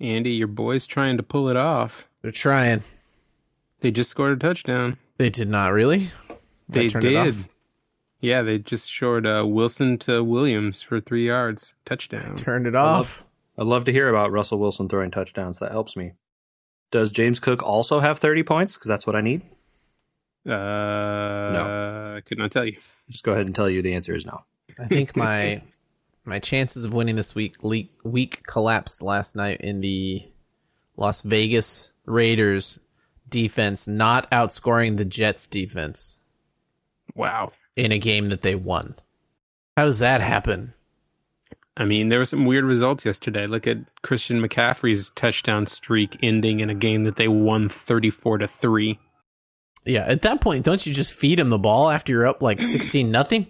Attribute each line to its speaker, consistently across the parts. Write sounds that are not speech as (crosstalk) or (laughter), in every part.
Speaker 1: Andy, your boy's trying to pull it off.
Speaker 2: They're trying.
Speaker 1: They just scored a touchdown.
Speaker 2: They did not really.
Speaker 1: They
Speaker 2: turned
Speaker 1: did. Yeah, they just short uh, Wilson to Williams for three yards. Touchdown. (laughs)
Speaker 2: Turned it
Speaker 3: love-
Speaker 2: off.
Speaker 3: I'd love to hear about Russell Wilson throwing touchdowns. That helps me. Does James Cook also have 30 points? Because that's what I need.
Speaker 1: Uh, no. I could not tell you.
Speaker 3: Just go ahead and tell you the answer is no.
Speaker 2: I think my my chances of winning this week le- week collapsed last night in the Las Vegas Raiders defense not outscoring the Jets defense
Speaker 1: Wow.
Speaker 2: in a game that they won. How does that happen?
Speaker 1: I mean, there were some weird results yesterday. Look at Christian McCaffrey's touchdown streak ending in a game that they won 34 to 3.
Speaker 2: Yeah, at that point, don't you just feed him the ball after you're up like sixteen nothing?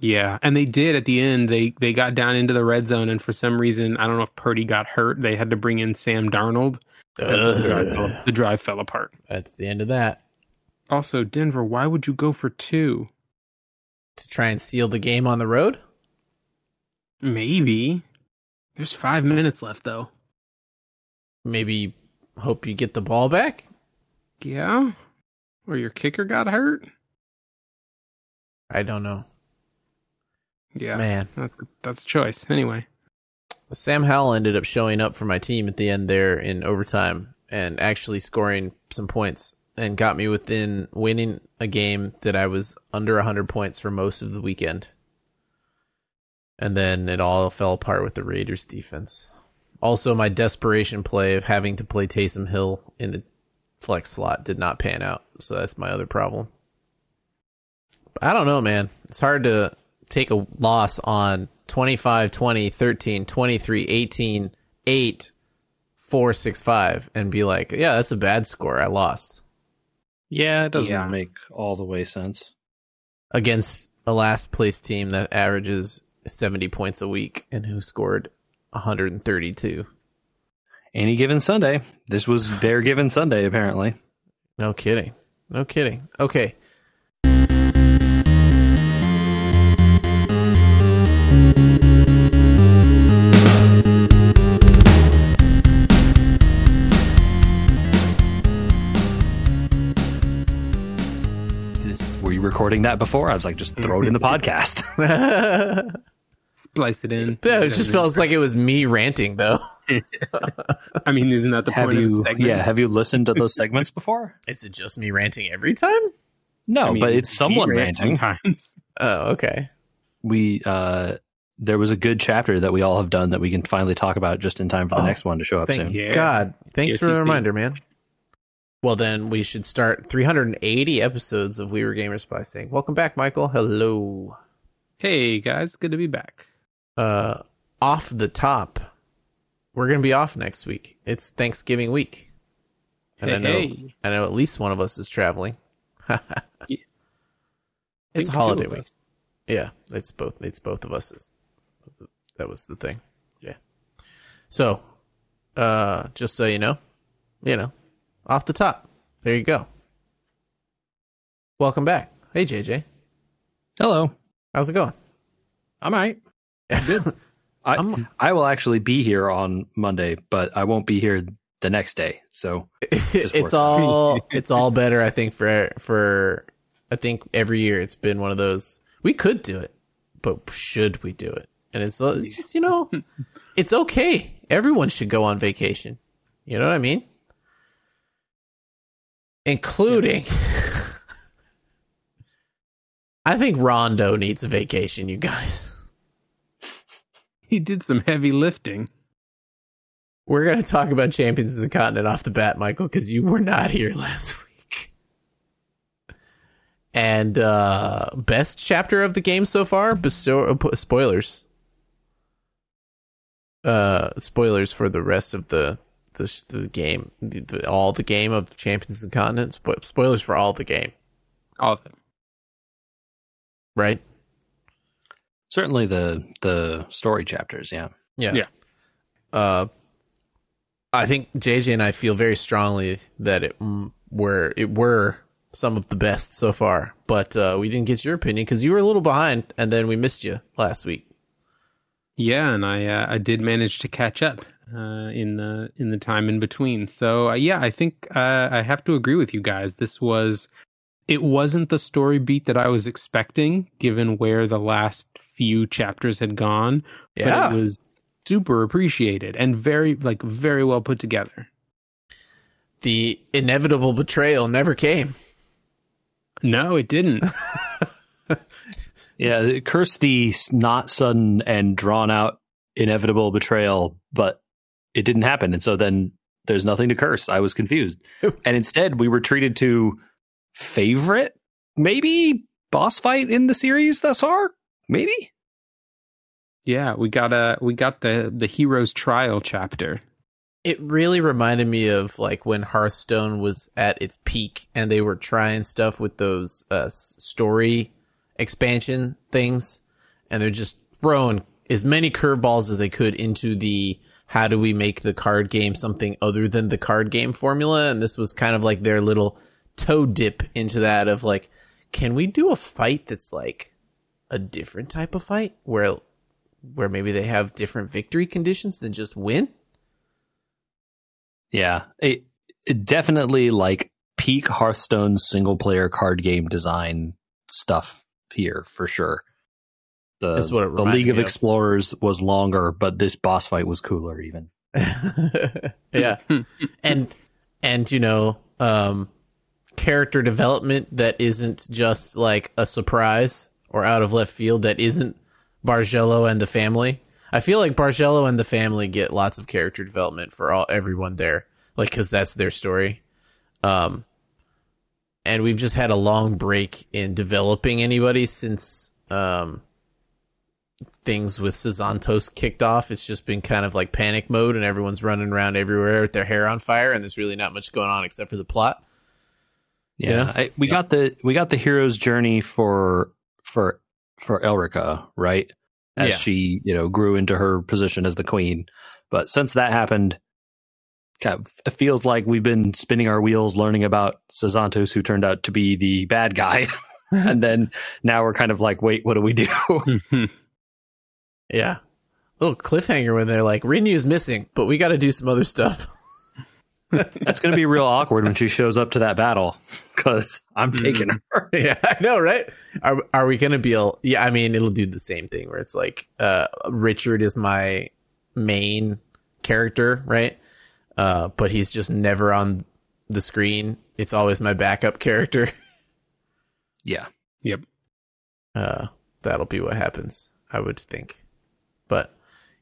Speaker 1: Yeah, and they did at the end. They they got down into the red zone, and for some reason, I don't know if Purdy got hurt. They had to bring in Sam Darnold. When the, drive fell, the drive fell apart.
Speaker 2: That's the end of that.
Speaker 1: Also, Denver, why would you go for two?
Speaker 2: To try and seal the game on the road?
Speaker 1: Maybe. There's five minutes left, though.
Speaker 2: Maybe hope you get the ball back?
Speaker 1: Yeah? Or your kicker got hurt?
Speaker 2: I don't know.
Speaker 1: Yeah.
Speaker 2: Man.
Speaker 1: That's, that's a choice. Anyway.
Speaker 2: Sam Howell ended up showing up for my team at the end there in overtime and actually scoring some points and got me within winning a game that I was under 100 points for most of the weekend. And then it all fell apart with the Raiders defense. Also, my desperation play of having to play Taysom Hill in the flex slot did not pan out. So that's my other problem. But I don't know, man. It's hard to take a loss on 25, 20, 13, 23, 18, 8, 4, 6, 5 and be like, yeah, that's a bad score. I lost
Speaker 3: Yeah, it doesn't
Speaker 1: Yeah.
Speaker 3: make all the way sense.
Speaker 2: against a last place team that averages 70 points a week and who scored 132.
Speaker 3: Any given Sunday. This was their given Sunday, apparently.
Speaker 2: No kidding. No kidding. Okay.
Speaker 3: Recording that before? I was like, just throw it in the (laughs) podcast. (laughs)
Speaker 1: Splice it in.
Speaker 2: Yeah, it just feels like it was me ranting though. (laughs)
Speaker 1: I mean, isn't that the
Speaker 3: have
Speaker 1: point of the segment?
Speaker 3: Yeah, have you listened to those segments before?
Speaker 2: Is it just me ranting every time?
Speaker 3: No,
Speaker 1: I mean,
Speaker 3: but it's someone ranting.
Speaker 1: Sometimes.
Speaker 2: Oh, okay.
Speaker 3: We uh, there was a good chapter that we all have done that we can finally talk about just in time for the
Speaker 2: Oh,
Speaker 3: next one to show up
Speaker 2: Thank
Speaker 3: soon.
Speaker 1: Yeah.
Speaker 2: God. Thanks for the
Speaker 1: TC.
Speaker 2: reminder, man. Well, then we should start 380 episodes of We Were Gamers by saying, Welcome back, Michael. Hello.
Speaker 1: Hey, guys. Good to be back.
Speaker 2: Uh, off the top, we're going to be off next week. It's Thanksgiving week. And
Speaker 1: Hey,
Speaker 2: I know,
Speaker 1: hey.
Speaker 2: I know at least one of us is traveling. (laughs) It's holiday week.
Speaker 1: us.
Speaker 2: Yeah, it's both. It's both of us. That was the thing? Yeah. So, uh, just so you know, you know, off the top, there you go. Welcome back. Hey JJ,
Speaker 3: Hello,
Speaker 2: how's it going?
Speaker 3: I'm all right. Good. (laughs) I
Speaker 2: I'm-
Speaker 3: I will actually be here on Monday, but I won't be here the next day. So (laughs)
Speaker 2: it's all it's all better. I think for for I think every year it's been one of those. We could do it, but should we do it? And it's, it's just you know, (laughs) it's okay. Everyone should go on vacation. You know what I mean? Including, (laughs) I think Rondo needs a vacation. You guys.
Speaker 1: He did some heavy lifting.
Speaker 2: We're going to talk about champions of the continent off the bat, Michael, because you were not here (laughs) last week. And uh best chapter of the game so far, bestow uh, spoilers. Uh spoilers for the rest of the the, the game, the, the- all the game of champions and Continents. continent. Spo- spoilers for all the game,
Speaker 1: All of it.
Speaker 2: right?
Speaker 3: certainly the the story chapters. Yeah.
Speaker 2: Yeah.
Speaker 1: Yeah.
Speaker 2: Uh, I think JJ and I feel very strongly that it mm, were it were some of the best so far, but uh, we didn't get your opinion because you were a little behind, and then we missed you last week.
Speaker 1: Yeah, and I uh, I did manage to catch up uh, in the in the time in between. So uh, yeah, I think uh, I have to agree with you guys. This was it wasn't the story beat that I was expecting, given where the last few chapters had gone.
Speaker 2: Yeah.
Speaker 1: but it was super appreciated and very like very well put together.
Speaker 2: The inevitable betrayal never came.
Speaker 1: No, it didn't. (laughs)
Speaker 3: Yeah, curse the not sudden and drawn out inevitable betrayal, but it didn't happen. And so then there's nothing to curse. I was confused. and instead, we were treated to favorite, maybe boss fight in the series thus far? Maybe?
Speaker 1: yeah, we got a we got the the hero's trial chapter.
Speaker 2: It really reminded me of like when Hearthstone was at its peak and they were trying stuff with those uh, story expansion things, and they're just throwing as many curveballs as they could into the how do we make the card game something other than the card game formula, and this was kind of like their little toe dip into that of like, can we do a fight that's like a different type of fight where where maybe they have different victory conditions than just win?
Speaker 3: Yeah. It, it definitely like peak Hearthstone single player card game design stuff here for sure. The,
Speaker 2: That's what it
Speaker 3: the League of
Speaker 2: of.
Speaker 3: Explorers was longer, but this boss fight was cooler even. (laughs)
Speaker 2: yeah. and and you know, um character development that isn't just like a surprise or out of left field that isn't Bargello and the family. I feel like Bargello and the family get lots of character development for all everyone there, like cuz that's their story. Um and we've just had a long break in developing anybody since um things with Sazantos kicked off. It's just been kind of like panic mode, and everyone's running around everywhere with their hair on fire, and there's really not much going on except for the plot.
Speaker 3: Yeah,
Speaker 2: Yeah.
Speaker 3: I, we got the we got the hero's journey for for for Elrica, right? As
Speaker 2: Yeah.
Speaker 3: she you know grew into her position as the queen, but since that happened, kind of, it feels like we've been spinning our wheels learning about Sazantos, who turned out to be the bad guy, (laughs) and then now we're kind of like, wait, what do we do? (laughs) (laughs)
Speaker 2: Yeah, little cliffhanger when they're like, Rinyu's missing, but we got to do some other stuff. (laughs)
Speaker 3: That's going to be real awkward when she shows up to that battle because I'm taking her. (laughs)
Speaker 2: yeah, I know, right? Are are we gonna be? A, yeah, I mean, it'll do the same thing where it's like, uh, Richard is my main character, right? Uh, but he's just never on the screen. It's always my backup character. (laughs)
Speaker 3: Yeah,
Speaker 1: Yep.
Speaker 2: uh, that'll be what happens, I would think. But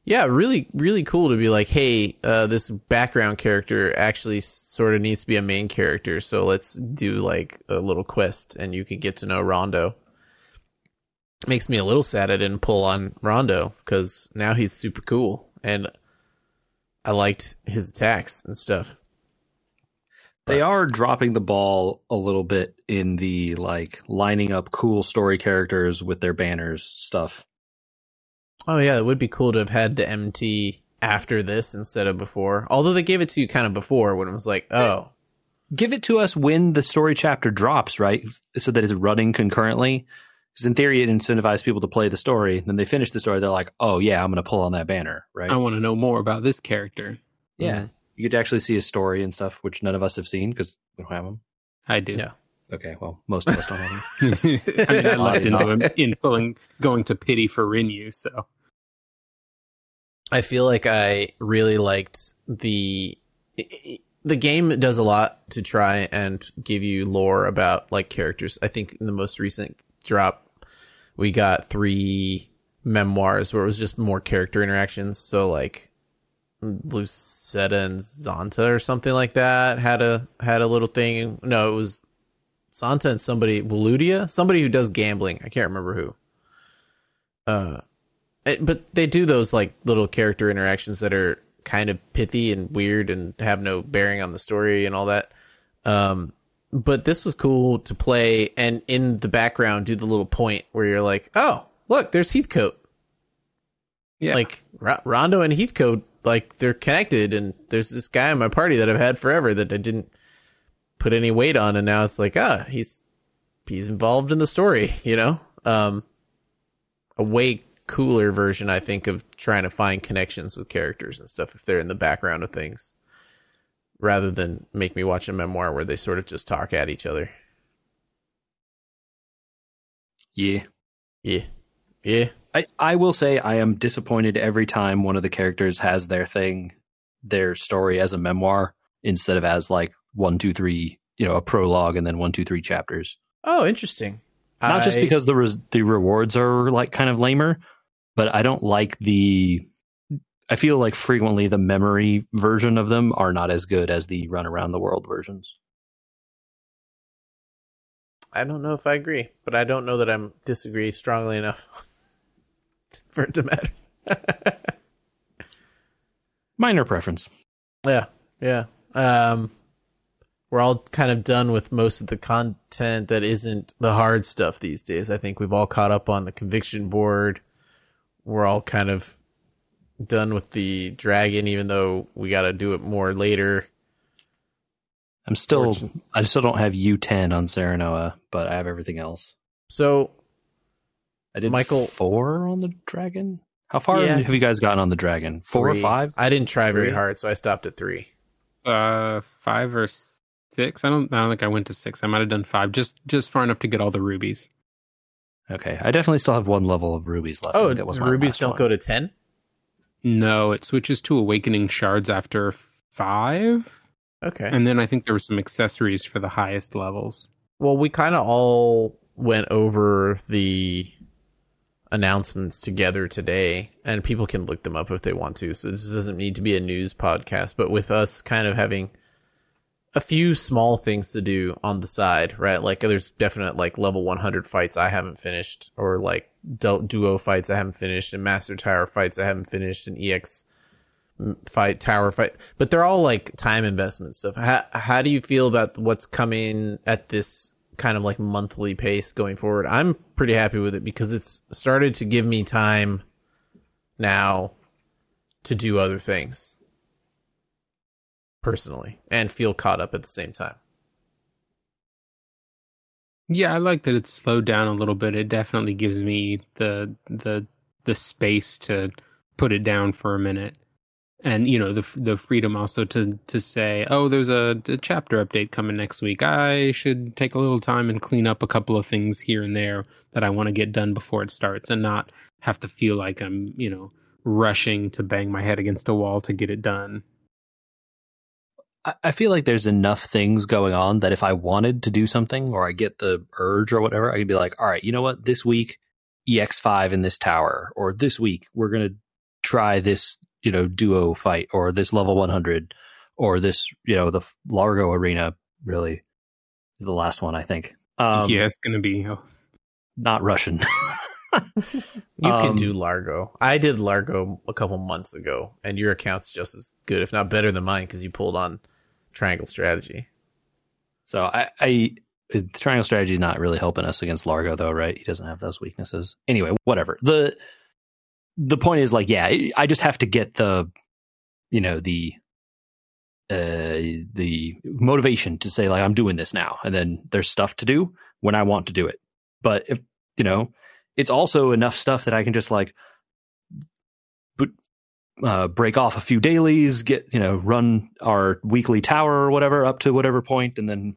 Speaker 2: yeah, really, really cool to be like, hey, uh, this background character actually sort of needs to be a main character, so let's do like a little quest, and you can get to know Rondo. Makes me a little sad I didn't pull on Rondo because now he's super cool, and I liked his attacks and stuff.
Speaker 3: they are dropping the ball a little bit in the like lining up cool story characters with their banners stuff.
Speaker 2: Oh yeah, it would be cool to have had the MT after this instead of before. Although they gave it to you kind of before when it was like, oh,
Speaker 3: give it to us when the story chapter drops, right? So that it's running concurrently. Because in theory, it incentivizes people to play the story. Then they finish the story, they're like, "Oh yeah, I'm going to pull on that banner," right?
Speaker 1: I want to know more about this character.
Speaker 3: yeah, mm-hmm. you get to actually see a story and stuff, which none of us have seen because we don't have them.
Speaker 1: I do.
Speaker 2: Yeah.
Speaker 3: Okay, well, most of us don't have them. (laughs) (laughs)
Speaker 1: I mean, I looked into him in pulling, going to pity for Rinyu. So
Speaker 2: I feel like I really liked the the game does a lot to try and give you lore about like characters. I think in the most recent drop we got three memoirs where it was just more character interactions. So like Lucetta and Zonta or something like that had a had a little thing. No, it was Zonta and somebody Waludia, somebody who does gambling. I can't remember who. Uh but they do those like little character interactions that are kind of pithy and weird and have no bearing on the story and all that. Um, but this was cool to play and in the background do the little point where you're like, oh, look, there's Heathcote.
Speaker 1: yeah,
Speaker 2: Like R- Rondo and Heathcote, like they're connected, and there's this guy in my party that I've had forever that I didn't put any weight on, and now it's like, ah, he's he's involved in the story, (laughs) you know. Um, a way cooler version, I think, of trying to find connections with characters and stuff if they're in the background of things, rather than make me watch a memoir where they sort of just talk at each other.
Speaker 3: Yeah.
Speaker 2: Yeah, yeah.
Speaker 3: I, I will say I am disappointed every time one of the characters has their thing, their story as a memoir instead of as like one, two, three, you know, a prologue and then one, two, three chapters.
Speaker 2: Oh, interesting.
Speaker 3: Not just because the res- the rewards are like kind of lamer, but I don't like the. I feel like frequently the memory version of them are not as good as the run around the world versions.
Speaker 2: I don't know if I agree, but I don't know that I'm disagree strongly enough (laughs) for it to matter. (laughs)
Speaker 3: Minor preference.
Speaker 2: Yeah, yeah. Um, we're all kind of done with most of the content that isn't the hard stuff these days. I think we've all caught up on the conviction board. We're all kind of done with the dragon, even though we got to do it more later.
Speaker 3: I'm still. I still don't have U10 on Serenoa, but I have everything else.
Speaker 2: So
Speaker 3: I did
Speaker 2: Michael-
Speaker 3: four on the dragon. How far
Speaker 2: Yeah.
Speaker 3: have you guys gotten on the dragon? Four
Speaker 2: three.
Speaker 3: or five?
Speaker 2: I didn't try very
Speaker 3: Three?
Speaker 2: hard, so I stopped at three.
Speaker 1: Uh, five or six. I don't. I don't think I went to six. I might have done five, just just far enough to get all the rubies.
Speaker 3: Okay, I definitely still have one level of rubies left.
Speaker 2: Oh,
Speaker 3: think that was
Speaker 2: rubies don't
Speaker 3: one.
Speaker 2: go to ten.
Speaker 1: No, it switches to awakening shards after five,
Speaker 2: Okay.
Speaker 1: and then I think there were some accessories for the highest levels.
Speaker 2: Well, we kind of all went over the announcements together today, and people can look them up if they want to. So this doesn't need to be a news podcast, but with us kind of having a few small things to do on the side, right? Like there's definite like level 100 fights I haven't finished, or like du- duo fights I haven't finished, and master tower fights I haven't finished, and ex fight tower fight. But they're all like time investment stuff. How, how do you feel about what's coming at this kind of like monthly pace going forward? I'm pretty happy with it because it's started to give me time now to do other things personally and feel caught up at the same time
Speaker 1: Yeah, I like that it's slowed down a little bit. It definitely gives me the the the space to put it down for a minute, and you know the the freedom also to to say, oh, there's a, a chapter update coming next week. I should take a little time and clean up a couple of things here and there that I want to get done before it starts, and not have to feel like I'm you know rushing to bang my head against a wall to get it done.
Speaker 3: I- I feel like there's enough things going on that if I wanted to do something or I get the urge or whatever, I could be like, all right, you know what? This week, EX5 in this tower, or this week, we're going to try this, you know, duo fight or this level 100 or this, you know, the Largo arena, really, the last one, I think. Um,
Speaker 1: yeah, it's gonna be. Oh,
Speaker 3: Not Russian. (laughs) (laughs)
Speaker 2: you can
Speaker 3: Um,
Speaker 2: do largo i did largo a couple months ago and your account's just as good if not better than mine because you pulled on triangle strategy
Speaker 3: So I, I the triangle strategy is not really helping us against Largo though, right? He doesn't have those weaknesses. Anyway, whatever. The the point is like, yeah, I just have to get the you know, the uh the motivation to say like I'm doing this now and then there's stuff to do when I want to do it. But if you know, it's also enough stuff that I can just like uh, break off a few dailies, get you know, run our weekly tower or whatever up to whatever point, and then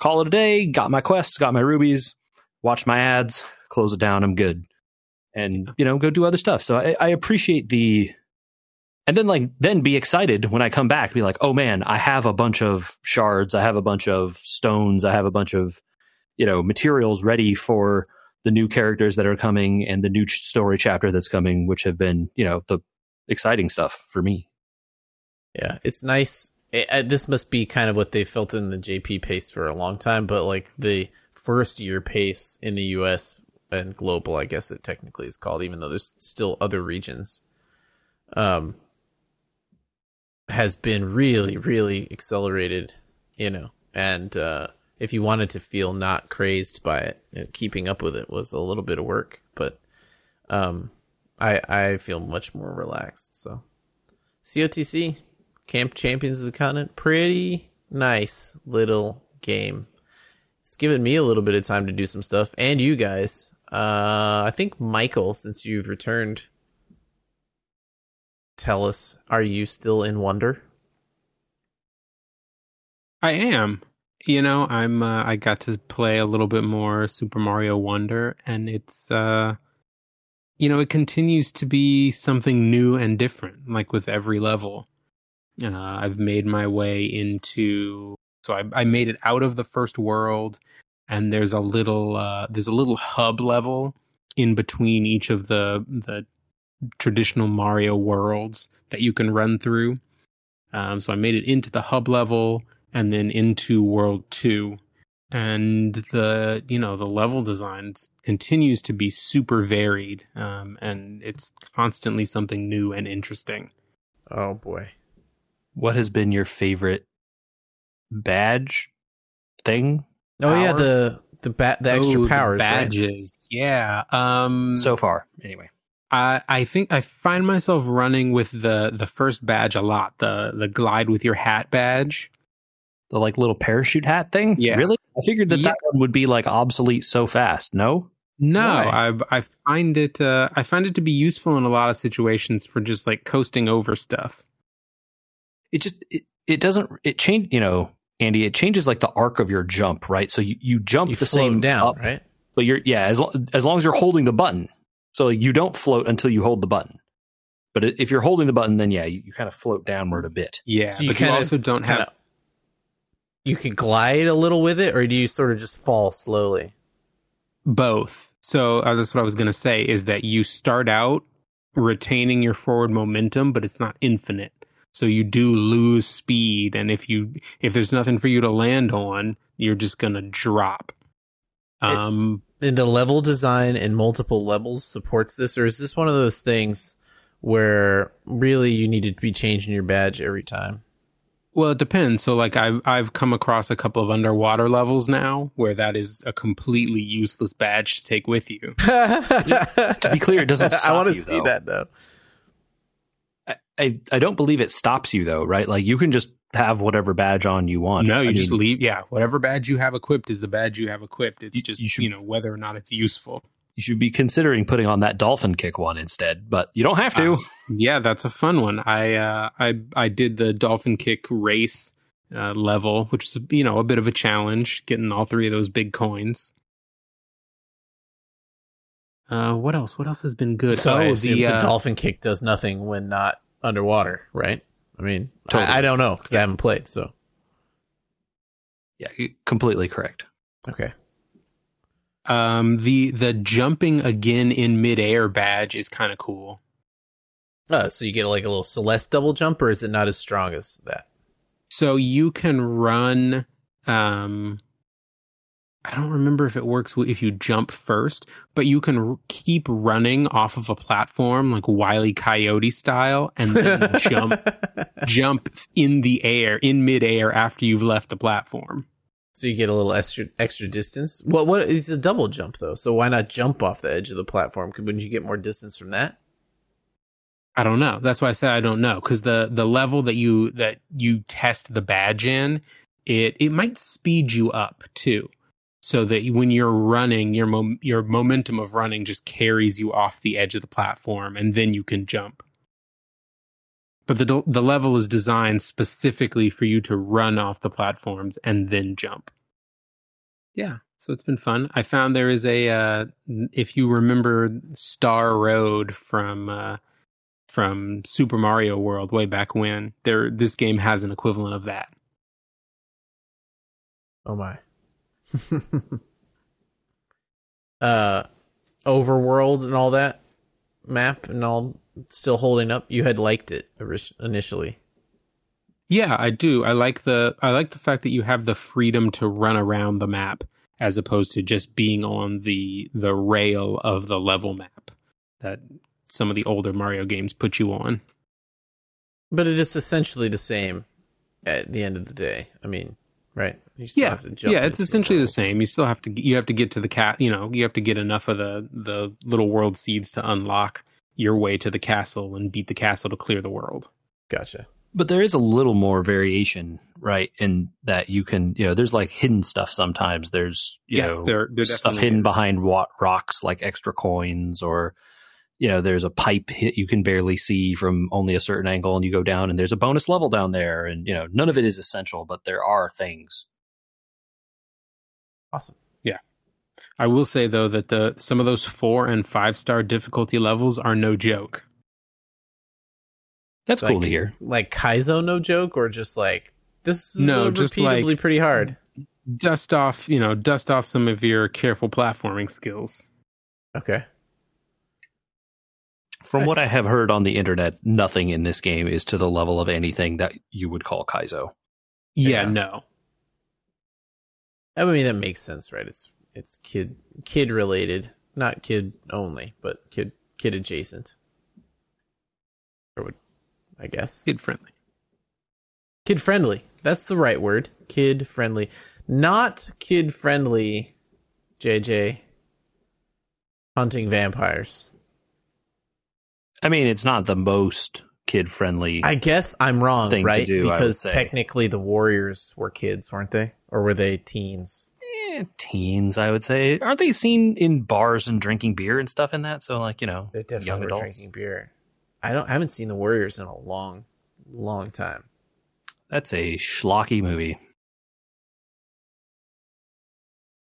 Speaker 3: call it a day. Got my quests, got my rubies, watch my ads, close it down. I'm good, and you know, go do other stuff. So I, I appreciate the, and then like then be excited when I come back. Be like, oh man, I have a bunch of shards, I have a bunch of stones, I have a bunch of you know materials ready for the new characters that are coming and the new story chapter that's coming, which have been you know the exciting stuff for me.
Speaker 2: Yeah, it's nice. It, uh, this must be kind of what they felt in the JP pace for a long time, but like the first year pace in the US and global, I guess it technically is called, even though there's still other regions, um, has been really, really accelerated, you know. And uh, if you wanted to feel not crazed by it, you know, keeping up with it was a little bit of work, but um, I I feel much more relaxed. So. COTC, Camp Champions of the Continent, pretty nice little game. It's given me a little bit of time to do some stuff, and you guys. Uh, I think Michael, since you've returned, tell us: Are you still in Wonder?
Speaker 1: I am. You know, I'm. Uh, I got to play a little bit more Super Mario Wonder, and it's. uh You know, it continues to be something new and different. Like with every level, uh, I've made my way into. So I, I made it out of the first world, and there's a little. Uh, there's a little hub level in between each of the the traditional Mario worlds that you can run through. Um, so I made it into the hub level and then into World 2. And the, you know, the level design continues to be super varied. Um, and it's constantly something new and interesting.
Speaker 2: Oh boy.
Speaker 3: What has been your favorite badge thing?
Speaker 2: Oh yeah, the the ba- the extra
Speaker 1: Oh, the
Speaker 2: powers, right?
Speaker 1: badges. Yeah. Um,
Speaker 3: So far, anyway.
Speaker 1: I I think I find myself running with the the first badge a lot. The the glide with your hat badge.
Speaker 3: The like little parachute hat thing?
Speaker 1: Yeah.
Speaker 3: Really? I figured that
Speaker 1: Yeah.
Speaker 3: that one would be like obsolete so fast. No?
Speaker 1: No,
Speaker 2: Why?
Speaker 1: I I find it uh, I find it to be useful in a lot of situations for just like coasting over stuff.
Speaker 3: It just it, it doesn't it change you know, Andy, it changes like the arc of your jump, right? So you, you jump
Speaker 2: You
Speaker 3: the same
Speaker 2: down,
Speaker 3: up,
Speaker 2: right?
Speaker 3: but you're yeah, as lo- as long as you're holding the button. So you don't float until you hold the button. But if you're holding the button, then yeah, you, you kind of float downward a bit.
Speaker 1: Yeah,
Speaker 2: So you
Speaker 1: but you also
Speaker 2: of
Speaker 1: don't have
Speaker 2: You can glide a little with it, or do you sort of just fall slowly?
Speaker 1: both. So uh, that's what I was going to say is that you start out retaining your forward momentum, but it's not infinite. So you do lose speed, and if you if there's nothing for you to land on, you're just going to drop. Um,
Speaker 2: And the level design and multiple levels supports this, or is this one of those things where really you need to be changing your badge every time?
Speaker 1: Well, it depends. So, like, I've I've come across a couple of underwater levels now where that is a completely useless badge to take with you. (laughs)
Speaker 3: To be clear, it doesn't (laughs)
Speaker 2: I want to see
Speaker 3: though.
Speaker 2: that though.
Speaker 3: I, I I don't believe it stops you though, right? Like you can just have whatever badge on you want.
Speaker 1: No, you
Speaker 3: I
Speaker 1: just
Speaker 3: mean,
Speaker 1: leave. Yeah, whatever badge you have equipped is the badge you have equipped. It's
Speaker 3: You-
Speaker 1: just
Speaker 3: you
Speaker 1: you, know whether or not it's useful.
Speaker 3: You should be considering putting on that dolphin kick one instead, but you don't have to.
Speaker 1: Uh, yeah, that's a fun one. I uh, I I did the dolphin kick race uh, level, which is you know a bit of a challenge, getting all three of those big coins. Uh, what else? What else has been good?
Speaker 2: So
Speaker 1: oh, the,
Speaker 2: the
Speaker 1: uh,
Speaker 2: dolphin kick does nothing when not underwater, right? I mean,
Speaker 3: Totally.
Speaker 2: I, I don't know because I haven't played. So
Speaker 3: yeah, completely correct.
Speaker 2: okay,
Speaker 1: um the the jumping again in midair badge is kind of cool.
Speaker 2: uh, so you get like a little Celeste double jump, or is it not as strong as that?
Speaker 1: So you can run. Um, I don't remember if it works if you jump first, but you can r- keep running off of a platform like Wile E. Coyote style, and then jump (laughs) jump in the air in midair after you've left the platform.
Speaker 2: So you get a little extra extra distance. What what it's a double jump though, so why not jump off the edge of the platform? Wouldn't you get more distance from that?
Speaker 1: I don't know. That's why I said I don't know because the the level that you that you test the badge in, it it might speed you up too, so that when you're running, your mom, your momentum of running just carries you off the edge of the platform, and then you can jump. But the the level is designed specifically for you to run off the platforms and then jump. Yeah, so it's been fun. I found there is a uh, if you remember Star Road from. Uh, from Super Mario World way back when. There, this game has an equivalent of that.
Speaker 2: Oh my. (laughs) uh overworld and all that map and all still holding up. You had liked it initially.
Speaker 1: Yeah, I do. I like the I like the fact that you have the freedom to run around the map as opposed to just being on the the rail of the level map that some of the older Mario games put you on.
Speaker 2: But it is essentially the same at the end of the day. I mean, right? You still
Speaker 1: Yeah,
Speaker 2: have to jump
Speaker 1: yeah, it's essentially the
Speaker 2: worlds.
Speaker 1: same. You still have to you have to get to the cat. You know, you have to get enough of the the little world seeds to unlock your way to the castle and beat the castle to clear the world.
Speaker 2: Gotcha.
Speaker 3: but there is a little more variation, right? In that you can, you know, there's like hidden stuff sometimes. There's, you
Speaker 1: Yes,
Speaker 3: know,
Speaker 1: there- there
Speaker 3: stuff hidden
Speaker 1: is.
Speaker 3: behind rocks like extra coins or, you know, there's a pipe hit you can barely see from only a certain angle and you go down and there's a bonus level down there. And, you know, none of it is essential, but there are things.
Speaker 2: Awesome.
Speaker 1: I will say though that the some of those four and five star difficulty levels are no joke.
Speaker 3: That's
Speaker 2: like,
Speaker 3: cool to hear.
Speaker 2: Like Kaizo, no joke, or just like this is
Speaker 1: No, just
Speaker 2: repeatably
Speaker 1: like-
Speaker 2: pretty hard.
Speaker 1: Dust off, you know, dust off some of your careful platforming skills.
Speaker 2: Okay.
Speaker 3: From what
Speaker 2: Nice.
Speaker 3: I have heard on the internet, nothing in this game is to the level of anything that you would call Kaizo.
Speaker 1: Yeah,
Speaker 2: Yeah.
Speaker 1: no.
Speaker 2: I mean that makes sense, right? It's it's kid kid related, not kid only, but kid kid adjacent. Or would I guess
Speaker 1: Kid friendly.
Speaker 2: kid friendly. That's the right word. Kid friendly, not kid friendly. JJ hunting vampires.
Speaker 3: I mean, it's not the most kid friendly.
Speaker 2: I guess I'm wrong, right?
Speaker 3: do,
Speaker 2: because technically the warriors were kids, weren't they? Or were they teens?
Speaker 3: Eh, teens, I would say. Aren't they seen in bars and drinking beer and stuff in that? So, like, you know,
Speaker 2: They definitely
Speaker 3: young adults.
Speaker 2: drinking beer. I don't I haven't seen the Warriors in a long, long time.
Speaker 3: That's a schlocky movie.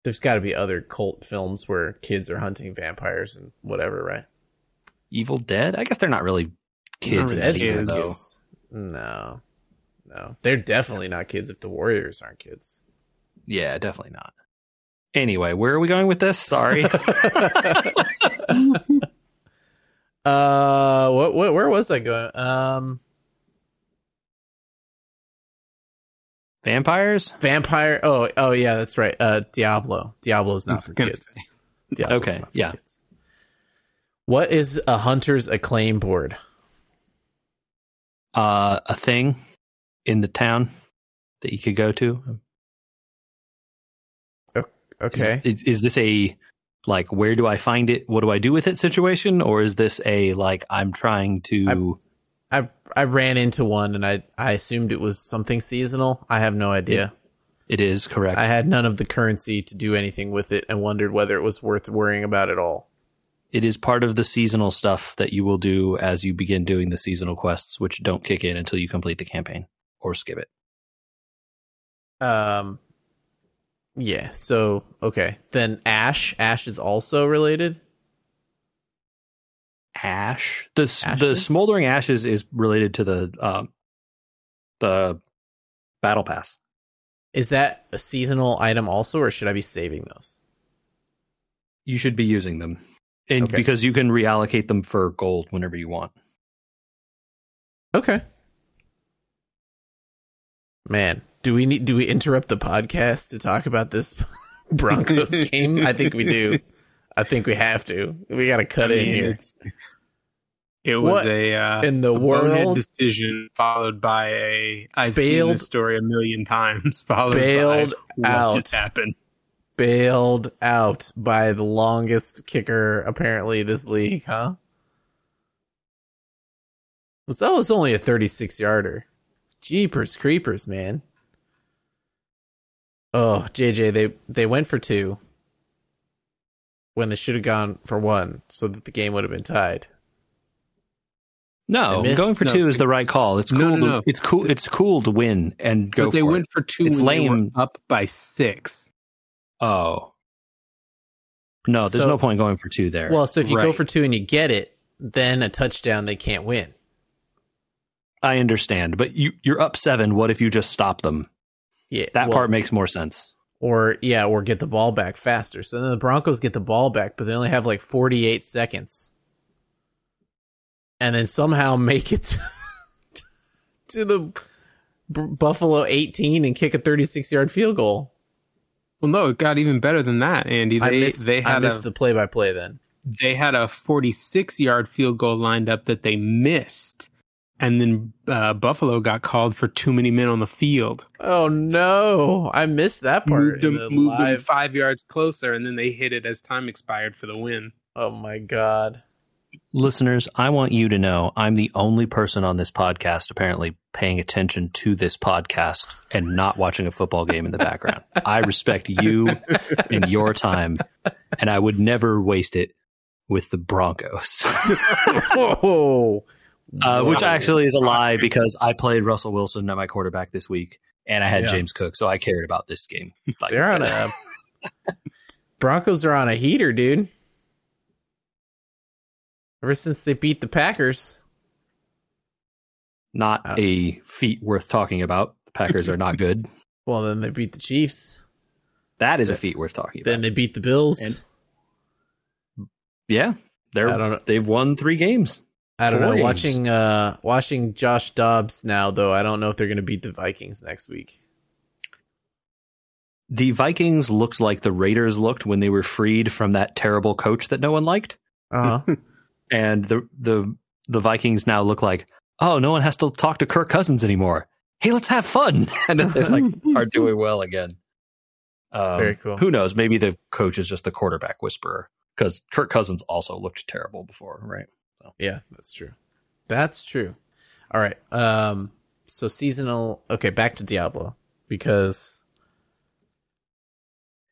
Speaker 2: There's got to be other cult films where kids are hunting vampires and whatever, right?
Speaker 3: Evil Dead? I guess they're not really kids
Speaker 1: really
Speaker 3: either,
Speaker 1: kids.
Speaker 3: though.
Speaker 2: No, no, they're definitely not kids if the Warriors aren't kids.
Speaker 3: Yeah, definitely not. Anyway, where are we going with this? Sorry. (laughs)
Speaker 2: uh, what, what, where was I going? Um,
Speaker 3: Vampires?
Speaker 2: vampire. Oh, oh yeah, that's right. Uh, Diablo. Diablo's not (laughs) for kids. Diablo's
Speaker 3: Okay,
Speaker 2: for
Speaker 3: yeah.
Speaker 2: kids. What is a hunter's acclaim board?
Speaker 3: Uh, a thing in the town that you could go to?
Speaker 2: Okay.
Speaker 3: Is, is, is this a like where do I find it? What do I do with it situation, or is this a like I'm trying to?
Speaker 2: I I ran into one and I I assumed it was something seasonal. I have no idea.
Speaker 3: it is correct.
Speaker 2: I had none of the currency to do anything with it and wondered whether it was worth worrying about at all.
Speaker 3: it is part of the seasonal stuff that you will do as you begin doing the seasonal quests, which don't kick in until you complete the campaign or skip it.
Speaker 2: Um yeah, so okay. Then Ash, Ash is also related.
Speaker 3: Ash, the s- the smoldering ashes is related to the um, the battle pass.
Speaker 2: Is that a seasonal item also or should I be saving those?
Speaker 3: You should be using them, and
Speaker 2: Okay.
Speaker 3: because you can reallocate them for gold whenever you want.
Speaker 2: Okay. Man, do we need do we interrupt the podcast to talk about this (laughs) Broncos (laughs) game? I think we do. I think we have to. We got to cut
Speaker 1: I
Speaker 2: in here.
Speaker 1: It was
Speaker 2: What
Speaker 1: a uh,
Speaker 2: in the world?
Speaker 1: decision followed by a I've seen
Speaker 2: Bailed-
Speaker 1: this story a million times (laughs) followed
Speaker 2: bailed
Speaker 1: by
Speaker 2: out.
Speaker 1: what just happened.
Speaker 2: Bailed out by the longest kicker apparently this league, huh? Was that was only a 36 yarder. Jeepers creepers, man. Oh, JJ, they they went for two when they should have gone for one, so that the game would have been tied.
Speaker 3: No, going for
Speaker 1: No.
Speaker 3: two is the right call. It's cool.
Speaker 1: no,
Speaker 3: to,
Speaker 1: no.
Speaker 3: It's cool. It's cool to win and go.
Speaker 1: But they
Speaker 3: for
Speaker 1: went
Speaker 3: it.
Speaker 1: for two
Speaker 3: It's
Speaker 1: when they were
Speaker 3: lame.
Speaker 1: up by six.
Speaker 3: Oh, no. There's
Speaker 2: So-
Speaker 3: no point going for two there.
Speaker 2: Well, so if you go for two and you get it, then a touchdown, they can't win.
Speaker 3: I understand, but you you're up seven. What if you just stop them?
Speaker 2: Yeah,
Speaker 3: That
Speaker 2: well,
Speaker 3: part makes more sense.
Speaker 2: or yeah, or get the ball back faster. So then the Broncos get the ball back, but they only have like 48 seconds, and then somehow make it (laughs) to, to the B- Buffalo 18 and kick a 36 yard field goal.
Speaker 1: Well, no, it got even better than that, Andy.
Speaker 2: I missed,
Speaker 1: they
Speaker 2: I missed
Speaker 1: a
Speaker 2: the play by play then.
Speaker 1: they had a 46 yard field goal lined up that they missed, and then uh, Buffalo got called for too many men on the field.
Speaker 2: Oh no, I missed that part.
Speaker 1: Moved
Speaker 2: in
Speaker 1: them,
Speaker 2: the
Speaker 1: moved them five yards closer, and then they hit it as time expired for the win.
Speaker 2: Oh my god.
Speaker 3: Listeners, I want you to know I'm the only person on this podcast apparently paying attention to this podcast and not watching a football game in the background. I respect you and your time, and I would never waste it with the Broncos. (laughs) (laughs)
Speaker 2: Whoa.
Speaker 3: Uh, Which actually is a lie because I played Russell Wilson at my quarterback this week, and I had
Speaker 2: Yeah.
Speaker 3: James Cook, so I cared about this game. (laughs) Like,
Speaker 2: They're on a (laughs) Broncos are on a heater, dude. Ever since they beat the Packers.
Speaker 3: not
Speaker 2: Uh,
Speaker 3: a feat worth talking about. The Packers are not good. (laughs)
Speaker 2: Well, then they beat the Chiefs.
Speaker 3: That is a feat worth talking about.
Speaker 2: Then they beat the Bills.
Speaker 3: And- yeah, they're
Speaker 2: I don't know.
Speaker 3: they've won three games.
Speaker 2: I don't know. Watching uh watching Josh Dobbs now though, I don't know if they're going to beat the Vikings next week.
Speaker 3: The Vikings looked like the Raiders looked when they were freed from that terrible coach that no one liked,
Speaker 2: Uh-huh. (laughs)
Speaker 3: and the the the Vikings now look like oh no one has to talk to Kirk Cousins anymore. Hey, let's have fun, (laughs) and then they like (laughs) are doing well again. Um,
Speaker 2: Very cool.
Speaker 3: Who knows? Maybe the coach is just the quarterback whisperer because Kirk Cousins also looked terrible before, right?
Speaker 2: Yeah, that's true. That's true. All right. Um so seasonal Okay, back to Diablo because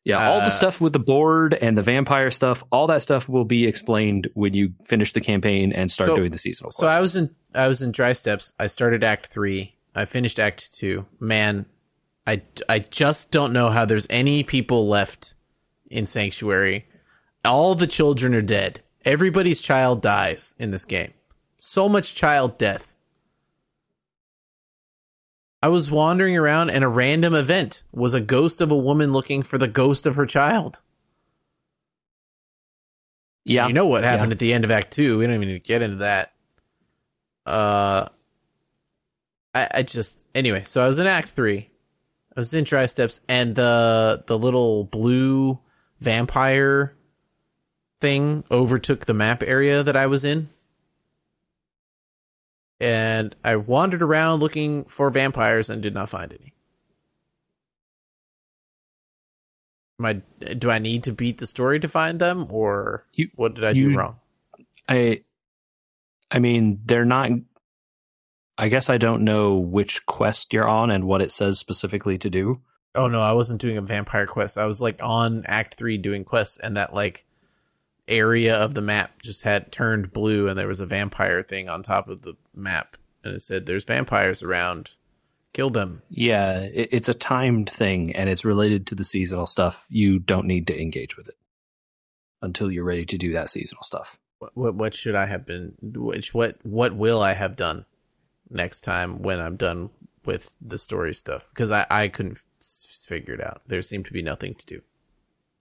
Speaker 3: Yeah, all
Speaker 2: Uh,
Speaker 3: the stuff with the board and the vampire stuff, all that stuff will be explained when you finish the campaign and start
Speaker 2: So-
Speaker 3: doing the seasonal.
Speaker 2: So I was in I was in Dry Steppes. I started Act Three. I finished Act Two. Man, I I just don't know how there's any people left in Sanctuary. All the children are dead. Everybody's child dies in this game. So much child death. I was wandering around and a random event was a ghost of a woman looking for the ghost of her child.
Speaker 3: yeah,
Speaker 2: You know what happened
Speaker 3: Yeah.
Speaker 2: at the end of Act Two. We don't even need to get into that. Uh, I, I just anyway. So I was in Act Three. I was in Dry Steppes, and the the little blue vampire thing overtook the map area that I was in. And I wandered around looking for vampires and did not find any. Am I, do I need to beat the story to find them, or
Speaker 3: You-
Speaker 2: what did I
Speaker 3: you-
Speaker 2: do wrong?
Speaker 3: I, I mean, they're not. I guess I don't know which quest you're on and what it says specifically to do.
Speaker 2: Oh no, I wasn't doing a vampire quest. I was like on Act Three doing quests, and that like area of the map just had turned blue, and there was a vampire thing on top of the map, and it said, "There's vampires around, kill them."
Speaker 3: Yeah, it, it's a timed thing and it's related to the seasonal stuff. You don't need to engage with it until you're ready to do that seasonal stuff.
Speaker 2: What what, what should I have been? Which what what will I have done next time when I'm done with the story stuff? Because I I couldn't f- figure it out. There seemed to be nothing to do.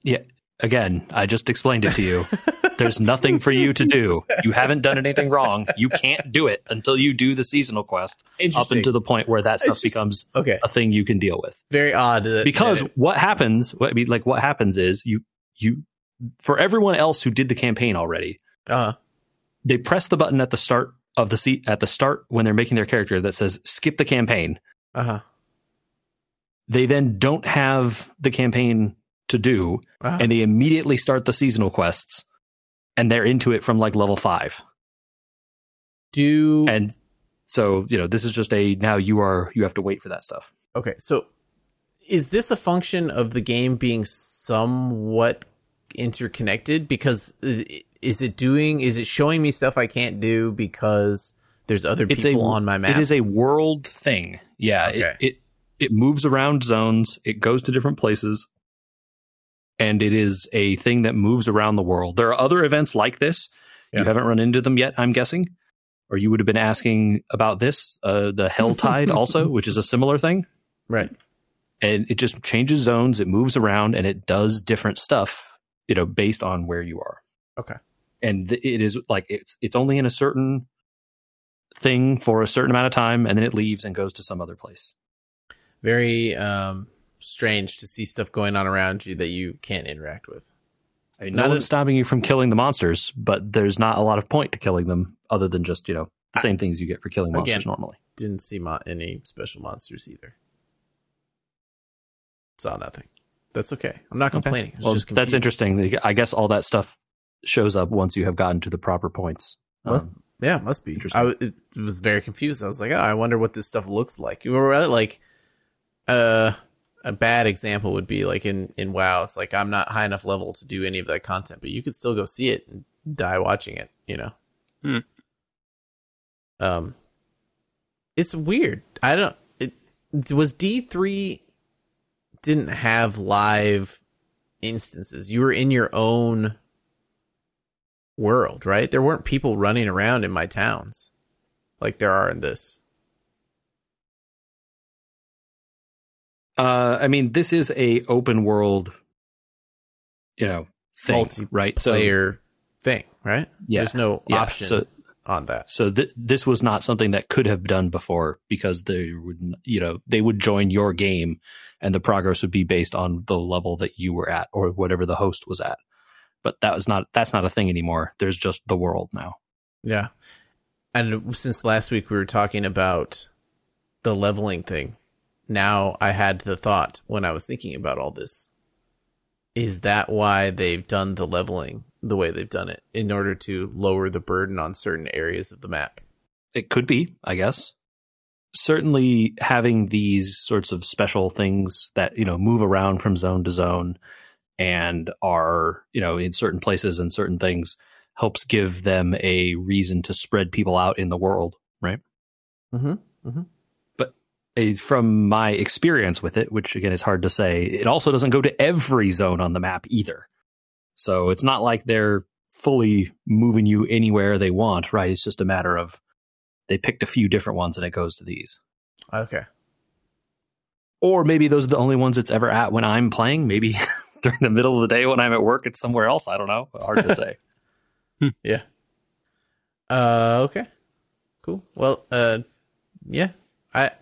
Speaker 3: Yeah. Again, I just explained it to you. (laughs) There's nothing for you to do. You haven't done anything wrong. You can't do it until you do the seasonal quest up until the point where that stuff
Speaker 2: just-
Speaker 3: becomes
Speaker 2: okay,
Speaker 3: a thing you can deal with.
Speaker 2: very odd. That,
Speaker 3: Because
Speaker 2: that-
Speaker 3: what happens, what I mean, like what happens is you, you, for everyone else who did the campaign already,
Speaker 2: uh,
Speaker 3: they press the button at the start of the seat at the start when they're making their character that says skip the campaign.
Speaker 2: uh huh,
Speaker 3: They then don't have the campaign to do
Speaker 2: uh-huh.
Speaker 3: and they immediately start the seasonal quests and they're into it from like level five.
Speaker 2: do
Speaker 3: And so, you know, this is just a now you are you have to wait for that stuff.
Speaker 2: Okay, so is this a function of the game being somewhat interconnected? Because is it doing? Is it showing me stuff I can't do because there's other
Speaker 3: It's
Speaker 2: people
Speaker 3: a
Speaker 2: on my map?
Speaker 3: It is a world thing. Yeah.
Speaker 2: Okay.
Speaker 3: It, it it moves around zones, it goes to different places, and it is a thing that moves around the world. There are other events like this.
Speaker 2: Yeah.
Speaker 3: You haven't run into them yet, I'm guessing. Or you would have been asking about this, uh, the Hell Tide also, (laughs) which is a similar thing.
Speaker 2: right.
Speaker 3: and it just changes zones it moves around and it does different stuff you know based on where you are
Speaker 2: Okay.
Speaker 3: and th- it is like it's it's only in a certain thing for a certain amount of time and then it leaves and goes to some other place
Speaker 2: Very um, strange to see stuff going on around you that you can't interact with.
Speaker 3: I mean,
Speaker 2: Not
Speaker 3: no
Speaker 2: a-
Speaker 3: one's stopping you from killing the monsters but there's not a lot of point to killing them other than just you know the same things you get for killing monsters
Speaker 2: Again.
Speaker 3: normally
Speaker 2: Didn't see mo- any special monsters either. Saw nothing. That's okay. I'm not complaining. It's
Speaker 3: well
Speaker 2: just
Speaker 3: that's interesting i guess all that stuff shows up once you have gotten to the proper points.
Speaker 2: Must,
Speaker 3: Um,
Speaker 2: yeah, must be.
Speaker 3: interesting.
Speaker 2: I w- it was very confused. I was like, oh, I wonder what this stuff looks like. You were like, uh, a bad example would be like in in WoW. It's like I'm not high enough level to do any of that content, but you could still go see it and die watching it. You know.
Speaker 1: Hmm.
Speaker 2: Um, it's weird. I don't. It was D three didn't have live instances. You were in your own world, right? There weren't people running around in my towns like there are in this.
Speaker 3: Uh, I mean, this is a open world, you know, thing, right? So
Speaker 2: Player thing, right?
Speaker 3: yeah,
Speaker 2: There's no
Speaker 3: yeah,
Speaker 2: option
Speaker 3: So,
Speaker 2: on that.
Speaker 3: so th- this was not something that could have done before because they would, you know, they would join your game, and the progress would be based on the level that you were at or whatever the host was at. But that was not that's not a thing anymore. There's just the world now.
Speaker 2: Yeah. And since last week we were talking about the leveling thing, now I had the thought when I was thinking about all this. Is that why they've done the leveling the way they've done it in order to lower the burden on certain areas of the map?
Speaker 3: It could be, I guess. Certainly, having these sorts of special things that you know move around from zone to zone and are you know in certain places and certain things helps give them a reason to spread people out in the world, right?
Speaker 2: Mm-hmm.
Speaker 3: From my experience with it, which again is hard to say, it also doesn't go to every zone on the map either. So it's not like they're fully moving you anywhere they want, right? It's just a matter of they picked a few different ones and it goes to these.
Speaker 2: Okay.
Speaker 3: Or maybe those are the only ones it's ever at when I'm playing. Maybe (laughs) during the middle of the day when I'm at work, it's somewhere else. I don't know. Hard to (laughs) say.
Speaker 2: Yeah. Uh okay. Cool. Well, uh yeah. I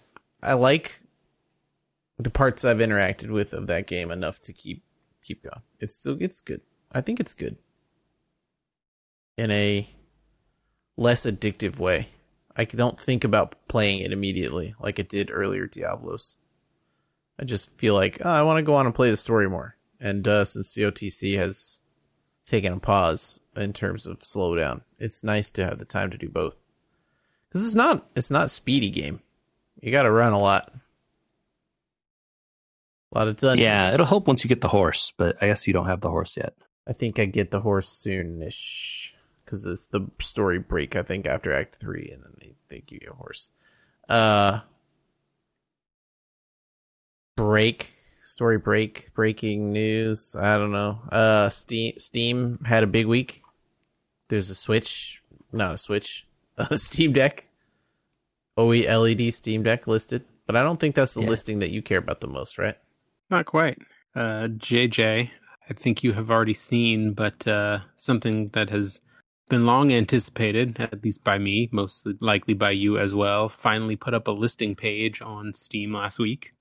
Speaker 2: I like the parts I've interacted with of that game enough to keep keep going. It's still it's good. I think it's good. In a less addictive way. I don't think about playing it immediately like it did earlier Diablos. I just feel like oh, I want to go on and play the story more. And uh, since COTC has taken a pause in terms of slowdown, it's nice to have the time to do both. Because it's not it's not speedy game. You got to run a lot, a lot of dungeons.
Speaker 3: yeah, it'll help once you get the horse, but I guess you don't have the horse yet.
Speaker 2: I think I get the horse soonish because it's the story break. I think after Act Three, and then they they give you a horse. Uh, break story break breaking news. I don't know. Uh, Steam Steam had a big week. There's a Switch, not a Switch, (laughs) a Steam Deck. OE LED Steam Deck listed, but I don't think that's the
Speaker 3: Yeah.
Speaker 2: listing that you care about the most, right?
Speaker 1: Not quite. Uh, JJ, I think you have already seen, but uh, something that has been long anticipated, at least by me, most likely by you as well, finally put up a listing page on Steam last week.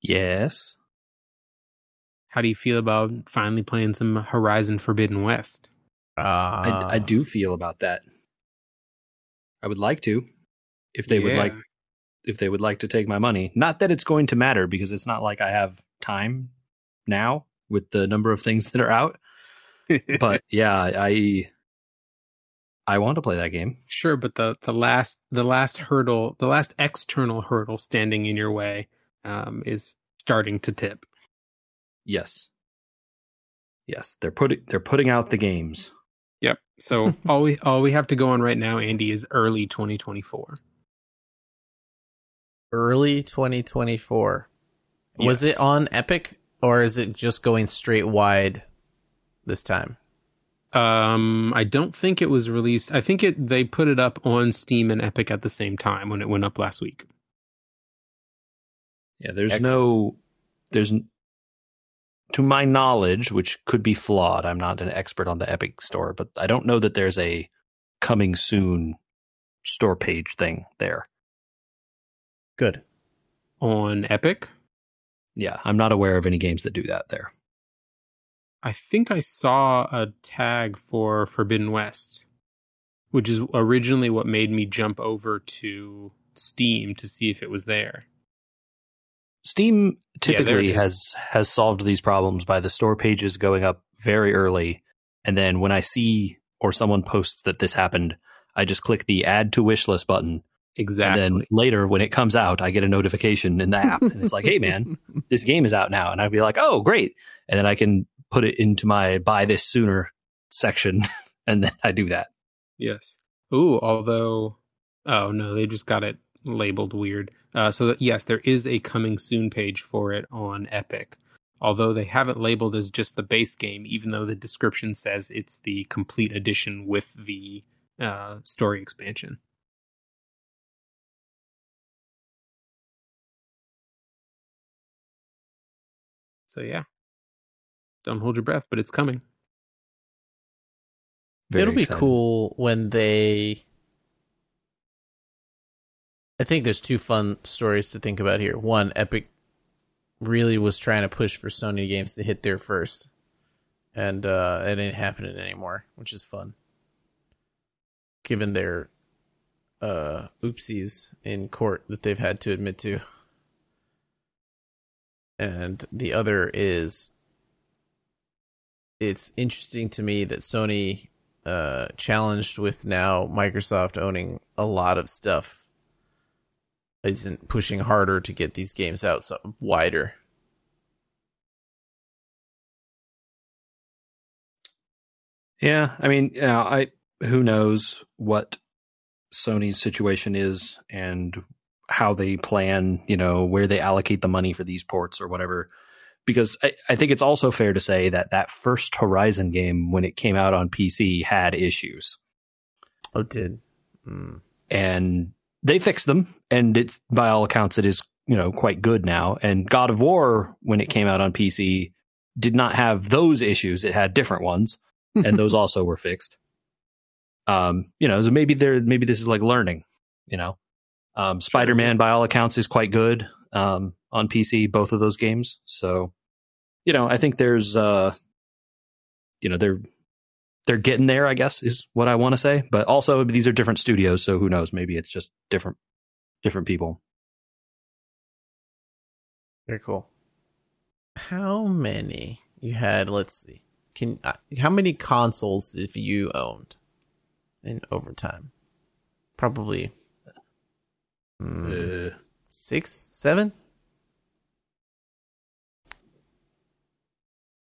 Speaker 3: Yes.
Speaker 1: How do you feel about finally playing some Horizon Forbidden West?
Speaker 2: Uh,
Speaker 3: I, I do feel about that. I would like to, if they would like, if they would like to take my money. Not that it's going to matter because it's not like I have time now with the number of things (laughs) that are out. (laughs) But yeah, I, I want to play that game.
Speaker 1: Sure, but the the last the last hurdle, the last external hurdle standing in your way, um, is starting to tip.
Speaker 3: Yes. Yes, they're putting they're putting out the games.
Speaker 1: Yep. So (laughs) all we all we have to go on right now, Andy, is early 2024.
Speaker 2: early 2024. Was it on Epic or is it just going straight wide this time?
Speaker 1: Um, I don't think it was released. I think it they put it up on Steam and Epic at the same time when it went up last week.
Speaker 3: Yeah, there's
Speaker 2: Excellent.
Speaker 3: no there's n- to my knowledge, which could be flawed. I'm not an expert on the Epic store, but I don't know that there's a coming soon store page thing there.
Speaker 2: Good.
Speaker 1: On Epic,
Speaker 3: Yeah, I'm not aware of any games that do that there.
Speaker 1: I think I saw a tag for Forbidden West, which is originally what made me jump over to Steam to see if it was there.
Speaker 3: Steam typically
Speaker 1: is.
Speaker 3: has has solved these problems by the store pages going up very early, and then when I see or someone posts that this happened, I just click the add to wish list button.
Speaker 1: Exactly.
Speaker 3: And then later, when it comes out, I get a notification in the app, and it's like, "Hey, man, (laughs) this game is out now," and I'd be like, "Oh, great!" And then I can put it into my buy this sooner section, (laughs) and then I do that.
Speaker 1: Yes. Ooh, although, oh no, they just got it labeled weird. Uh, so that, yes, there is a coming soon page for it on Epic. Although they have it labeled as just the base game, even though the description says it's the complete edition with the uh, story expansion. So yeah, don't hold your breath, but it's coming.
Speaker 3: Very
Speaker 2: It'll be cool when they. I think there's two fun stories to think about here. One, Epic really was trying to push for Sony games to hit there first, and uh, it ain't happening anymore, which is fun. Given their uh, oopsies in court that they've had to admit to. And the other is it's interesting to me that Sony uh, challenged with now Microsoft owning a lot of stuff isn't pushing harder to get these games out so wider.
Speaker 3: Yeah, I mean, you know, I who knows what Sony's situation is and how they plan, you know, where they allocate the money for these ports or whatever. Because I, I think it's also fair to say that that first Horizon game, when it came out on PC, had issues,
Speaker 2: Oh, did mm.
Speaker 3: and they fixed them. And it's by all accounts, it is you know quite good now. And God of War, when it came out on PC, did not have those issues. It had different ones, (laughs) and those also were fixed. Um, you know, so maybe there, maybe this is like learning. You know, um, Spider Man, by all accounts, is quite good um, on PC. Both of those games. So, you know, I think there's, uh, you know, they're they're getting there. I guess is what I want to say. But also, these are different studios, so who knows? Maybe it's just different different people.
Speaker 2: very cool. How many you had? Let's see. Can uh, how many consoles if you owned in overtime? Probably mm,
Speaker 3: Uh,
Speaker 2: six, seven.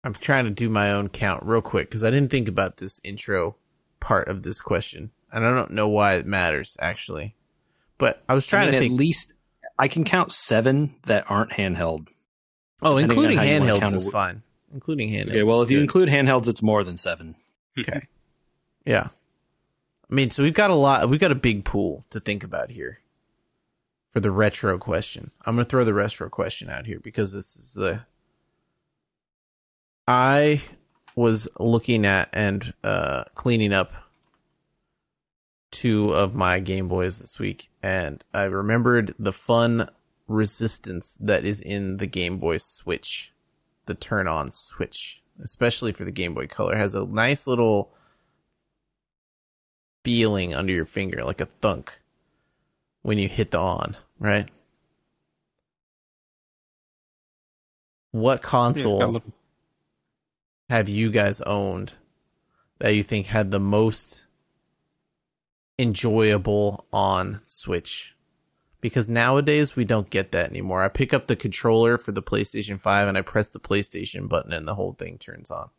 Speaker 2: I'm trying to do my own count real quick because I didn't think about this intro part of this question, and I don't know why it matters actually. But I was
Speaker 3: I
Speaker 2: trying
Speaker 3: mean,
Speaker 2: to
Speaker 3: at least I can count seven that aren't handheld.
Speaker 2: oh, including handhelds is fine. Including handhelds.
Speaker 3: Okay, well, if you
Speaker 2: good.
Speaker 3: include handhelds, it's more than seven.
Speaker 2: Okay. Yeah. I mean, so we've got a lot, we've got a big pool to think about here for the retro question. I'm going to throw the retro question out here because this is the. I was looking at and uh, cleaning up two of my Game Boys this week, and I remembered the fun resistance that is in the Game Boy Switch, the turn on switch, especially for the Game Boy Color, has a nice little feeling under your finger, like a thunk when you hit the on, right? What
Speaker 1: Yeah, it's got a
Speaker 2: console have you guys owned that you think had the most enjoyable on Switch? Because nowadays we don't get that anymore. I pick up the controller for the PlayStation 5 and I press the PlayStation button and the whole thing turns on.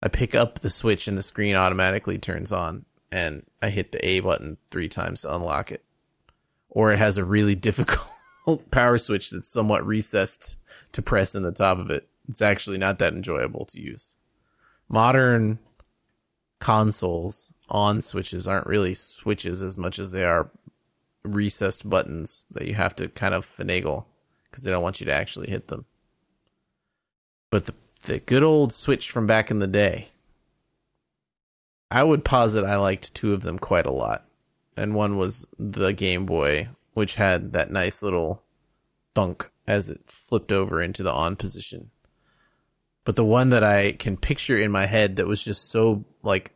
Speaker 2: I pick up the Switch and the screen automatically turns on and I hit the A button 3 times to unlock it. Or it has a really (laughs) difficult power switch that's somewhat recessed to press in the top of it. It's actually not that enjoyable to use. Modern consoles on switches aren't really switches as much as they are recessed buttons that you have to kind of finagle because they don't want you to actually hit them. But the the good old switch from back in the day, I would posit I liked two of them quite a lot. And one was the Game Boy, which had that nice little thunk as it flipped over into the on position. But the one that I can picture in my head that was just so like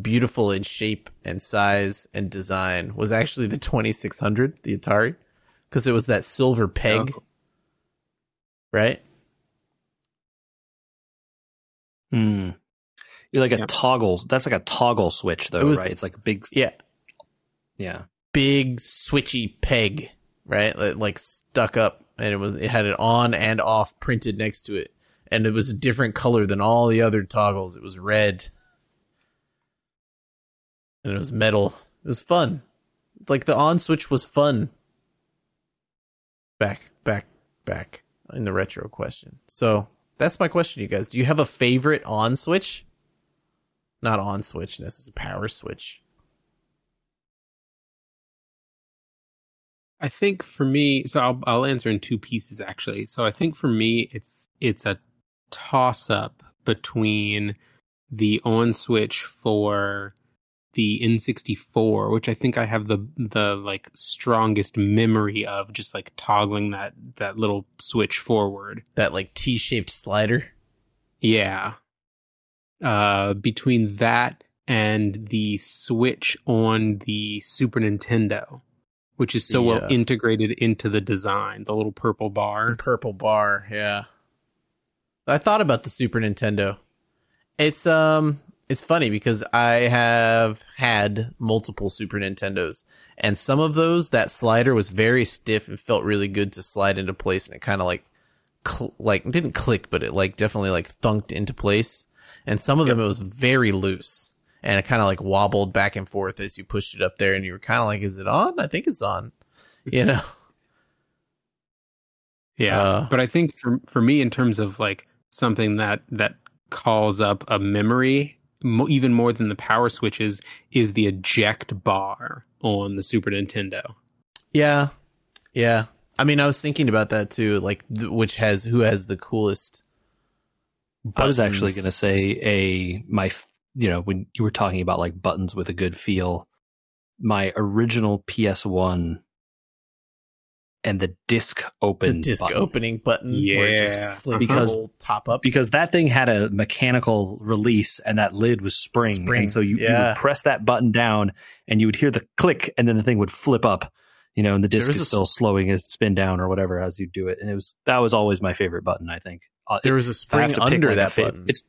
Speaker 2: beautiful in shape and size and design was actually the 2600, the Atari, because it was that silver peg,
Speaker 1: Oh.
Speaker 2: right?
Speaker 3: Mm. You're like a
Speaker 1: Yeah.
Speaker 3: toggle. That's like a toggle switch, though,
Speaker 2: It was-
Speaker 3: right? It's like a big.
Speaker 2: Yeah,
Speaker 3: Yeah.
Speaker 2: big switchy peg, right? Like, like stuck up, and it was it had it on and off printed next to it, and it was a different color than all the other toggles. It was red, and it was metal. It was fun. Like the on switch was fun. Back, back, back in the retro question. So that's my question, you guys. Do you have a favorite on switch? Not on switch, this is a power switch.
Speaker 1: I think for me, so I'll I'll answer in two pieces actually. So I think for me, it's it's a toss up between the on switch for the N64, which I think I have the the like strongest memory of, just like toggling that that little switch forward.
Speaker 2: That like T-shaped slider.
Speaker 1: Yeah. Uh, between that and the Switch on the Super Nintendo, which is so well integrated into the design, the little purple
Speaker 2: The
Speaker 1: bar.
Speaker 2: purple bar, yeah. I thought about the Super Nintendo. It's um it's funny because I have had multiple Super Nintendos and some of those that slider was very stiff and felt really good to slide into place and it kind of like cl- like didn't click but it like definitely like thunked into place. And some of them it was very loose and it kind of like wobbled back and forth as you pushed it up there and you were kind of like is it on? I think it's on. (laughs) You know.
Speaker 1: Yeah.
Speaker 2: Uh,
Speaker 1: but I think for for me, in terms of like something that that calls up a memory, mo- even more than the power switches, is the eject bar on the Super Nintendo.
Speaker 2: Yeah, yeah. I mean, I was thinking about that too. Like, th- which has who has the coolest?
Speaker 3: I was actually going to say a my f- you know when you were talking about like buttons with a good feel, my original PS1 and the disc
Speaker 2: the
Speaker 3: open
Speaker 2: disc
Speaker 3: button.
Speaker 2: opening button, where it just
Speaker 1: Yeah.
Speaker 3: Because-
Speaker 2: the whole top up.
Speaker 3: because that thing had a mechanical release and that lid was spring,
Speaker 2: Spring,
Speaker 3: and so you, you would press that button down and you would hear the click and then the thing would flip up you know and the disc is
Speaker 2: a s-
Speaker 3: still slowing as spin down or whatever as you do it and it was that was always my favorite button i think uh,
Speaker 2: there was a
Speaker 3: if I have
Speaker 2: spring
Speaker 3: to pick,
Speaker 2: under
Speaker 3: like,
Speaker 2: that
Speaker 3: fa-
Speaker 2: button.
Speaker 3: it's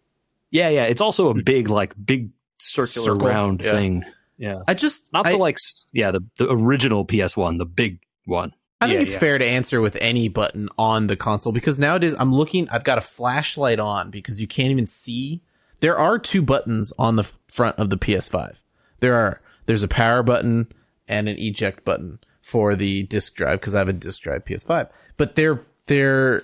Speaker 3: yeah yeah it's also a big like big circular
Speaker 2: Circle,
Speaker 3: round
Speaker 2: yeah.
Speaker 3: thing yeah
Speaker 2: I just
Speaker 3: not
Speaker 2: I,
Speaker 3: the like yeah the, the original ps1 the big one
Speaker 2: I think
Speaker 1: Yeah,
Speaker 2: it's
Speaker 1: yeah.
Speaker 2: fair to answer with any button on the console because nowadays I'm looking. I've got a flashlight on because you can't even see. There are two buttons on the front of the PS5. There are. There's a power button and an eject button for the disk drive because I have a disk drive PS5. But they're they're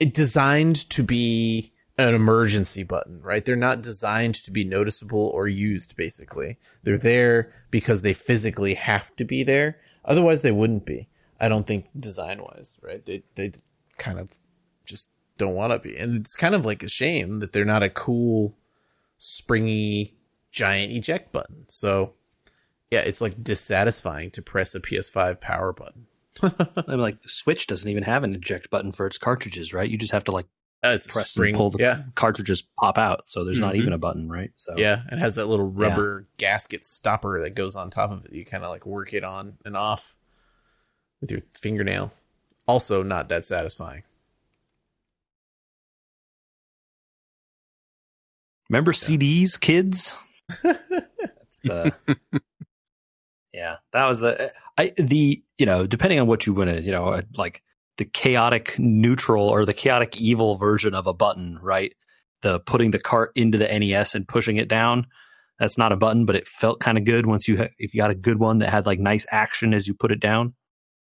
Speaker 2: designed to be an emergency button, right? They're not designed to be noticeable or used. Basically, they're there because they physically have to be there. Otherwise, they wouldn't be. I don't think design wise, right? They they kind of just don't want to be, and it's kind of like a shame that they're not a cool, springy, giant eject button. So, yeah, it's like dissatisfying to press a PS5 power button. (laughs)
Speaker 3: i'm like the switch doesn't even have an eject button for its cartridges right you just have to like
Speaker 2: Uh,
Speaker 3: press
Speaker 2: spring,
Speaker 3: and pull the
Speaker 2: yeah,
Speaker 3: cartridges pop out so there's not
Speaker 2: Mhm.
Speaker 3: even a button right so
Speaker 2: yeah. It has that little rubber gasket stopper that goes on top of it. You kind of like work it on and off with your fingernail. Also, not that satisfying.
Speaker 3: Remember CDs, kids? That's the- (laughs) yeah, that was the I the you know depending on what you want to you know uh, like the chaotic neutral or the chaotic evil version of a button, right? The putting the cart into the NES and pushing it down. That's not a button, but it felt kind of good once you ha- if you got a good one that had like nice action as you put it down.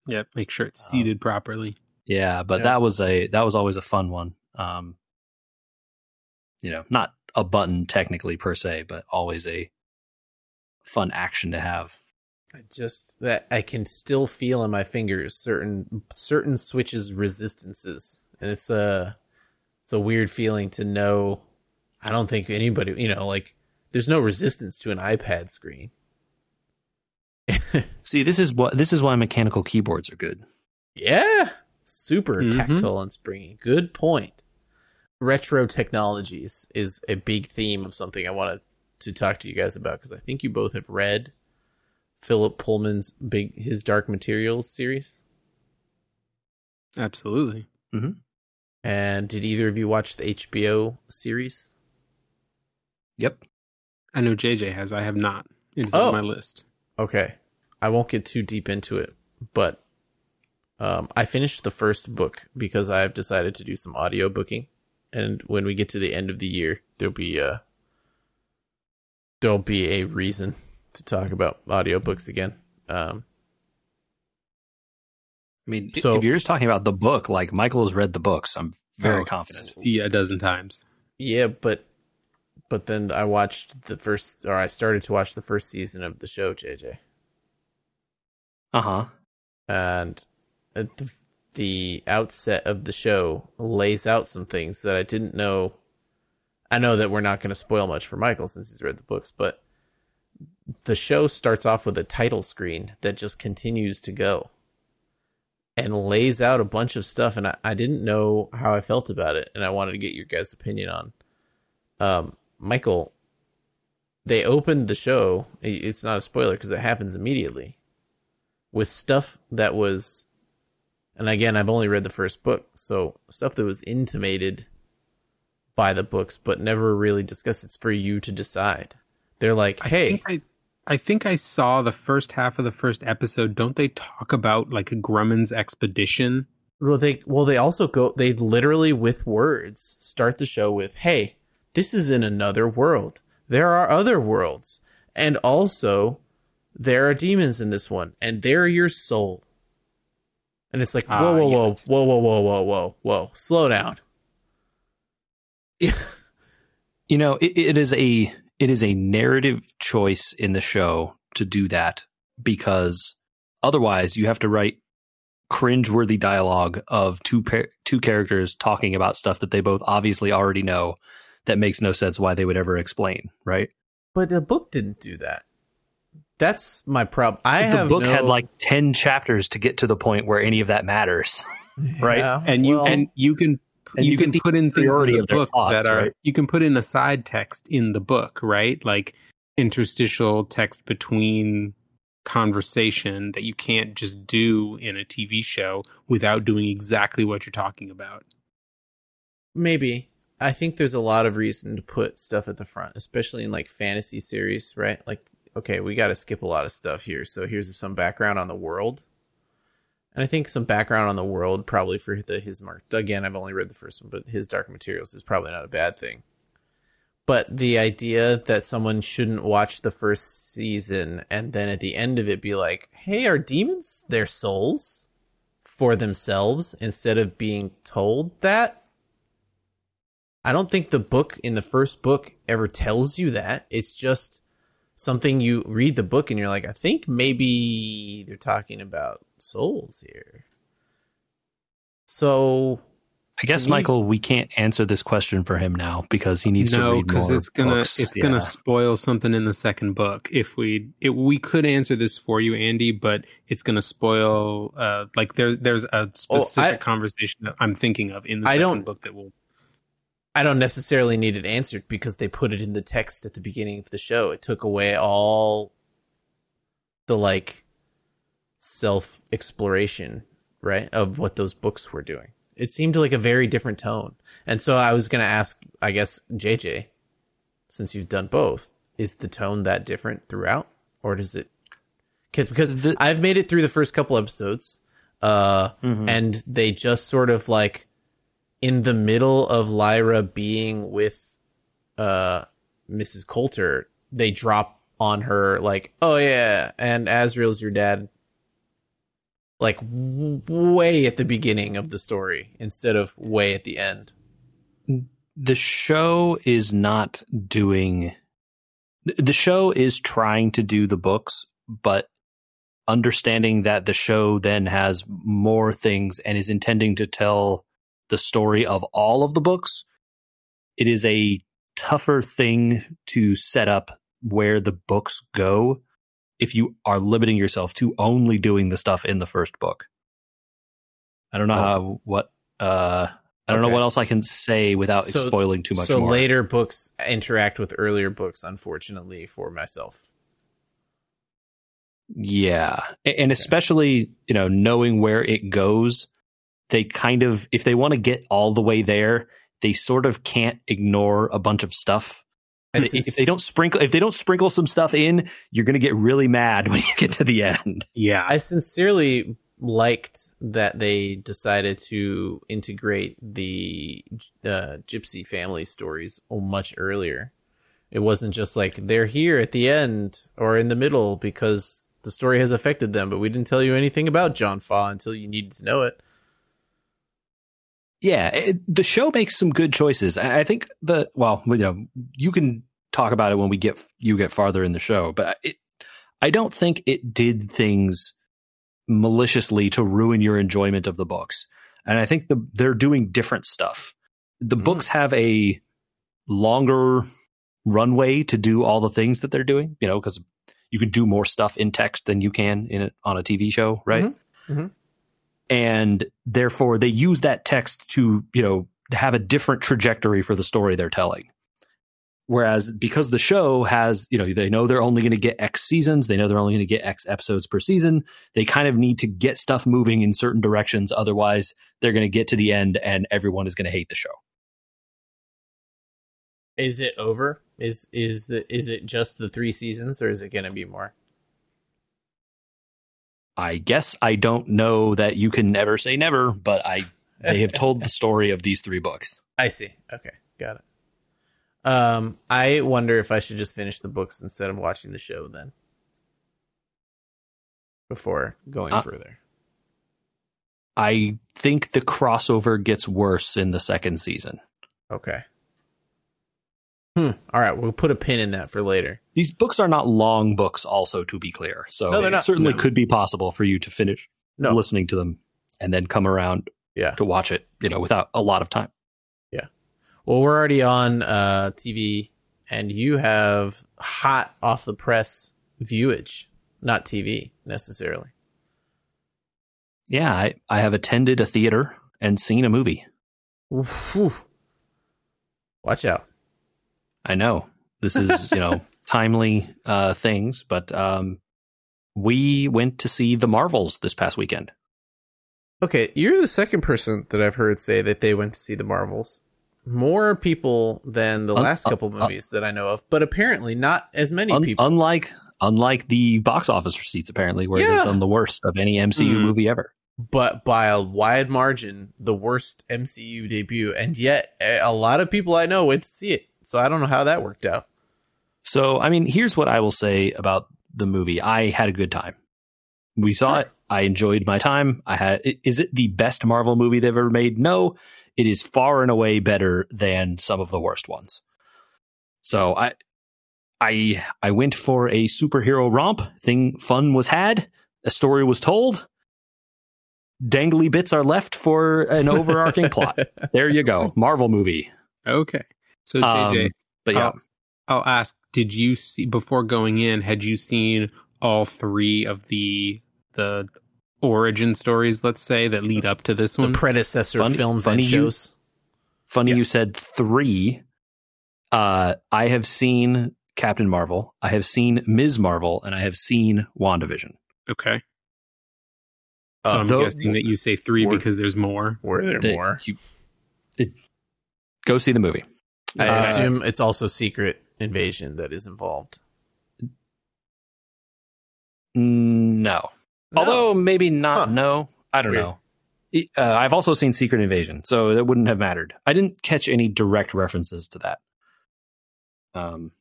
Speaker 1: Yep. Make sure it's
Speaker 3: Um,
Speaker 1: seated properly.
Speaker 3: Yeah, but
Speaker 2: Yeah.
Speaker 3: that was a that was always a fun one. Um, you know, not a button technically per se, but always a fun action to have.
Speaker 2: I just that I can still feel in my fingers certain certain switches resistances, and it's a it's a weird feeling to know. I don't think anybody, you know, like there's no resistance to an iPad screen. (laughs)
Speaker 3: See, this is what this is why mechanical keyboards are good.
Speaker 2: Yeah, super
Speaker 1: Mhm.
Speaker 2: tactile and springy. Good point. Retro technologies is a big theme of something I wanted to talk to you guys about because I think you both have read Philip Pullman's big his Dark Materials series.
Speaker 1: Absolutely.
Speaker 2: And did either of you watch the HBO series?
Speaker 3: Yep.
Speaker 1: I know JJ has. I have not. It's
Speaker 2: Oh.
Speaker 1: on my list.
Speaker 2: Okay. I won't get too deep into it, but um, I finished the first book because I've decided to do some audio booking. And when we get to the end of the year, there'll be a there'll be a reason to talk about audiobooks again. Um,
Speaker 3: I mean,
Speaker 2: So-
Speaker 3: if you're just talking about the book, like Michael has read the books, I'm very
Speaker 1: Oh,
Speaker 3: confident.
Speaker 1: See a dozen times.
Speaker 2: yeah, but but then I watched the first, or I started to watch the first season of the show, JJ.
Speaker 3: Uh huh.
Speaker 2: and the, the outset of the show lays out some things that I didn't know. I know that we're not going to spoil much for Michael since he's read the books, but the show starts off with a title screen that just continues to go and lays out a bunch of stuff. And I, I didn't know how I felt about it, and I wanted to get your guys' opinion on. Um, Michael, they opened the show. It's not a spoiler because it happens immediately with stuff that was and again I've only read the first book, so stuff that was intimated by the books but never really discussed it's for you to decide. They're like,
Speaker 1: I
Speaker 2: "Hey,
Speaker 1: think I, I think I saw the first half of the first episode. Don't they talk about like a Grumman's expedition?
Speaker 2: well they well they also go they literally with words start the show with, "Hey, this is in another world. There are other worlds. And also there are demons in this one, and they're your soul." And it's like,
Speaker 1: Ah,
Speaker 2: whoa, whoa, whoa, whoa, whoa, whoa, whoa, whoa, whoa, slow down. (laughs)
Speaker 3: You know, it, it is a it is a narrative choice in the show to do that because otherwise you have to write cringeworthy dialogue of two par- two characters talking about stuff that they both obviously already know that makes no sense why they would ever explain, right?
Speaker 2: But the book didn't do that. That's my problem. I
Speaker 3: the
Speaker 2: have
Speaker 3: book
Speaker 2: no-
Speaker 3: had like 10 chapters to get to the point where any of that matters. (laughs) right?
Speaker 2: Yeah,
Speaker 1: And you
Speaker 2: well,
Speaker 1: and you can
Speaker 3: And
Speaker 1: you,
Speaker 3: you
Speaker 1: can put in things in
Speaker 3: priority
Speaker 1: the
Speaker 3: of
Speaker 1: book
Speaker 3: thoughts,
Speaker 1: that are
Speaker 3: right?
Speaker 1: you can put in a side text in the book, right? Like interstitial text between conversation that you can't just do in a TV show without doing exactly what you're talking about.
Speaker 2: maybe. I think there's a lot of reason to put stuff at the front, especially in like fantasy series, right? Like, okay, we got to skip a lot of stuff here. So here's some background on the world. And I think some background on the world, probably for the his mark. Again, I've only read the first one, but his Dark Materials is probably not a bad thing. But the idea that someone shouldn't watch the first season and then at the end of it be like, "Hey, are demons their souls for themselves?" instead of being told that, I don't think the book in the first book ever tells you that. It's just something you read the book and you're like, I think maybe they're talking about souls here. So
Speaker 3: I guess,
Speaker 2: me-
Speaker 3: Michael, we can't answer this question for him now because he needs to
Speaker 1: no,
Speaker 3: read
Speaker 1: because it's gonna
Speaker 3: books.
Speaker 1: it's
Speaker 3: Yeah.
Speaker 1: gonna spoil something in the second book. If we it, we could answer this for you, Andy, but it's gonna spoil. Uh, like there there's a
Speaker 2: Oh,
Speaker 1: specific
Speaker 2: I-
Speaker 1: conversation that I'm thinking of in the
Speaker 2: I
Speaker 1: second
Speaker 2: don't-
Speaker 1: book that will.
Speaker 2: I don't necessarily need it answered because they put it in the text at the beginning of the show. It took away all the like self exploration, right, of what those books were doing. It seemed like a very different tone. And so I was going to ask, I guess, JJ, since you've done both, is the tone that different throughout? Or does it. Cause, because
Speaker 3: The-
Speaker 2: I've made it through the first couple episodes, uh,
Speaker 3: Mhm.
Speaker 2: and they just sort of like in the middle of Lyra being with uh Mrs. Coulter, they drop on her like, "Oh yeah, and Asriel's your dad." Like w- way at the beginning of the story instead of way at the end.
Speaker 3: the show is not doing the show is trying to do the books but understanding that the show then has more things and is intending to tell the story of all of the books it is a tougher thing to set up where the books go if you are limiting yourself to only doing the stuff in the first book i don't know
Speaker 2: Oh.
Speaker 3: how what uh I don't know what else I can say without
Speaker 2: So-
Speaker 3: spoiling too much
Speaker 2: so
Speaker 3: more.
Speaker 2: later books interact with earlier books, unfortunately for myself.
Speaker 3: Yeah. And especially, you know, knowing where it goes, they kind of, if they want to get all the way there, they sort of can't ignore a bunch of stuff if, they don't sprinkle if they don't sprinkle some stuff in, you're gonna get really mad (laughs) when you get to the end.
Speaker 1: Yeah,
Speaker 2: I sincerely liked that they decided to integrate the uh, gypsy family stories much earlier. It wasn't just like they're here at the end or in the middle because the story has affected them, but we didn't tell you anything about John Faa until you needed to know it.
Speaker 3: Yeah, it, the show makes some good choices. I I think the well, you know, you can talk about it when we get you get farther in the show, but it, I don't think it did things maliciously to ruin your enjoyment of the books. And I think the they're doing different stuff. The
Speaker 2: Mm.
Speaker 3: books have a longer runway to do all the things that they're doing, you know, because you can do more stuff in text than you can in a, on a TV show, right?
Speaker 2: Mhm. Mhm.
Speaker 3: And therefore, they use that text to, you know, have a different trajectory for the story they're telling. Whereas because the show has, you know, they know they're only going to get X seasons, they know they're only going to get X episodes per season. They kind of need to get stuff moving in certain directions. Otherwise, they're going to get to the end and everyone is going to hate the show.
Speaker 2: Is it over? Is is the is it just the three seasons, or is it going to be more?
Speaker 3: I guess I don't know that you can never say never, but I they have told the story of these three books. (laughs)
Speaker 2: I see. Okay, got it. Um, I wonder if I should just finish the books instead of watching the show then, before going
Speaker 3: Uh,
Speaker 2: further.
Speaker 3: I think the crossover gets worse in the second season.
Speaker 2: Okay. Hmm. All right, we'll put a pin in that for later.
Speaker 3: These books are not long books, also to be clear. So
Speaker 2: No,
Speaker 3: it
Speaker 2: not.
Speaker 3: certainly
Speaker 2: No.
Speaker 3: could be possible for you to finish
Speaker 2: No.
Speaker 3: listening to them and then come around
Speaker 2: Yeah.
Speaker 3: to watch it, you know, without a lot of time. Yeah.
Speaker 2: Well, we're already on uh, TV, and you have hot off the press viewage, not TV necessarily.
Speaker 3: Yeah, I, I have attended a theater and seen a movie.
Speaker 2: Oof. Watch out.
Speaker 3: I know this is, you know, (laughs) timely uh, things, but um, we went to see the Marvels this past weekend.
Speaker 2: Okay, you're the second person that I've heard say that they went to see the Marvels. More people than the
Speaker 3: Un-
Speaker 2: last
Speaker 3: uh,
Speaker 2: couple
Speaker 3: uh,
Speaker 2: movies that I know of, but apparently not as many
Speaker 3: Un-
Speaker 2: people.
Speaker 3: unlike unlike the box office receipts, apparently, where it
Speaker 2: Yeah.
Speaker 3: has done the worst of any MCU
Speaker 1: Hmm.
Speaker 3: movie ever.
Speaker 2: but by a wide margin, the worst MCU debut, and yet a a lot of people I know went to see it. So I don't know how that worked out.
Speaker 3: So, I mean, here's what I will say about the movie. I had a good time. We saw
Speaker 2: Sure.
Speaker 3: it. I enjoyed my time. I had. Is it the best Marvel movie they've ever made? No, it is far and away better than some of the worst ones. So I, I, I went for a superhero romp. Thing fun was had. A story was told. Dangly bits are left for an (laughs) overarching plot. There you go, Marvel movie.
Speaker 1: okay. So JJ,
Speaker 3: Um, But yeah,
Speaker 1: I'll, I'll ask: Did you see before going in? Had you seen all three of the the origin stories? Let's say that lead up to this
Speaker 2: The
Speaker 1: one.
Speaker 2: predecessor
Speaker 3: Funny-
Speaker 2: films
Speaker 3: funny
Speaker 2: and
Speaker 3: you-
Speaker 2: shows.
Speaker 3: Funny
Speaker 1: Yeah.
Speaker 3: you said three. Uh, I have seen Captain Marvel, I have seen Ms. Marvel, and I have seen WandaVision.
Speaker 1: okay. So
Speaker 2: Uh,
Speaker 1: I'm
Speaker 3: though-
Speaker 1: guessing that you say three
Speaker 2: Or-
Speaker 1: because there's more.
Speaker 2: Were there
Speaker 3: That
Speaker 2: more?
Speaker 3: you- it- go see the movie.
Speaker 2: I
Speaker 3: Uh,
Speaker 2: assume it's also Secret Invasion that is involved.
Speaker 3: No. Although maybe not.
Speaker 2: Huh.
Speaker 3: No, I don't
Speaker 2: Weird.
Speaker 3: know. Uh, I've also seen Secret Invasion, so that wouldn't have mattered. I didn't catch any direct references to that. Um,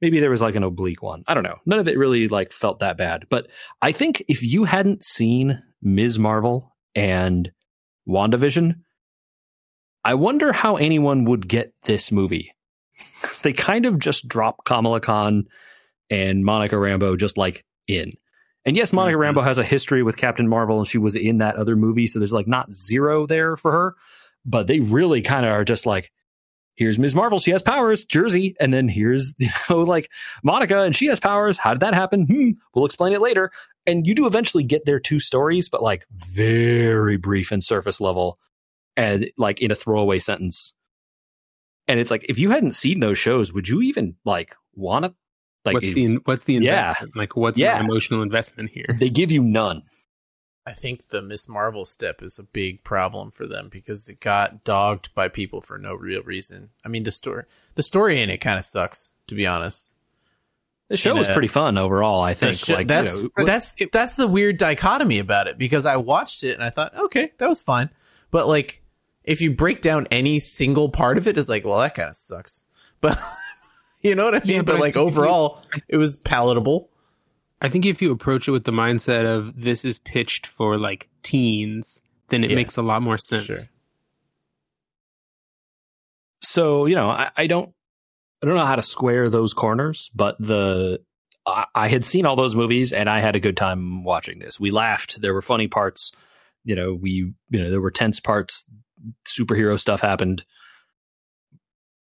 Speaker 3: maybe there was like an oblique one. I don't know. None of it really like felt that bad. But I think if you hadn't seen Ms. Marvel and WandaVision, I wonder how anyone would get this movie. 'Cause (laughs) they kind of just drop Kamala Khan and Monica Rambeau just like in. And yes, Monica
Speaker 1: Mhm.
Speaker 3: Rambeau has a history with Captain Marvel and she was in that other movie, so there's like not zero there for her. But they really kind of are just like, here's Ms. Marvel, she has powers, Jersey, and then here's (laughs) you know like Monica and she has powers. How did that happen? Hmm, we'll explain it later. And you do eventually get their two stories, but like very brief and surface level, and like in a throwaway sentence. And it's like if you hadn't seen those shows, would you even like want to like
Speaker 1: what's the what's the
Speaker 3: Yeah.
Speaker 1: investment? Like what's
Speaker 3: Yeah.
Speaker 1: my emotional investment here?
Speaker 3: they give you none.
Speaker 2: I think the Miss Marvel step is a big problem for them because it got dogged by people for no real reason. I mean, the story, the story in it kind of sucks, to be honest.
Speaker 3: The show
Speaker 2: In
Speaker 3: was
Speaker 2: a-
Speaker 3: pretty fun overall. I think.
Speaker 2: sho-
Speaker 3: like, you
Speaker 2: that's
Speaker 3: know,
Speaker 2: that's that's the weird dichotomy about it because I watched it and I thought, okay, that was fine, but like if you break down any single part of it, it's like, well, that kind of sucks. (laughs) But you know what I mean?
Speaker 1: Yeah,
Speaker 2: but
Speaker 1: but I
Speaker 2: like
Speaker 1: think if you-
Speaker 2: overall, it was palatable.
Speaker 1: I think if you approach it with the mindset of this is pitched for like teens, then it
Speaker 2: Yeah.
Speaker 1: makes a lot more sense.
Speaker 2: Sure.
Speaker 3: so you know I, I don't i don't know how to square those corners but the I, I had seen all those movies and i had a good time watching this we laughed there were funny parts you know we you know there were tense parts superhero stuff happened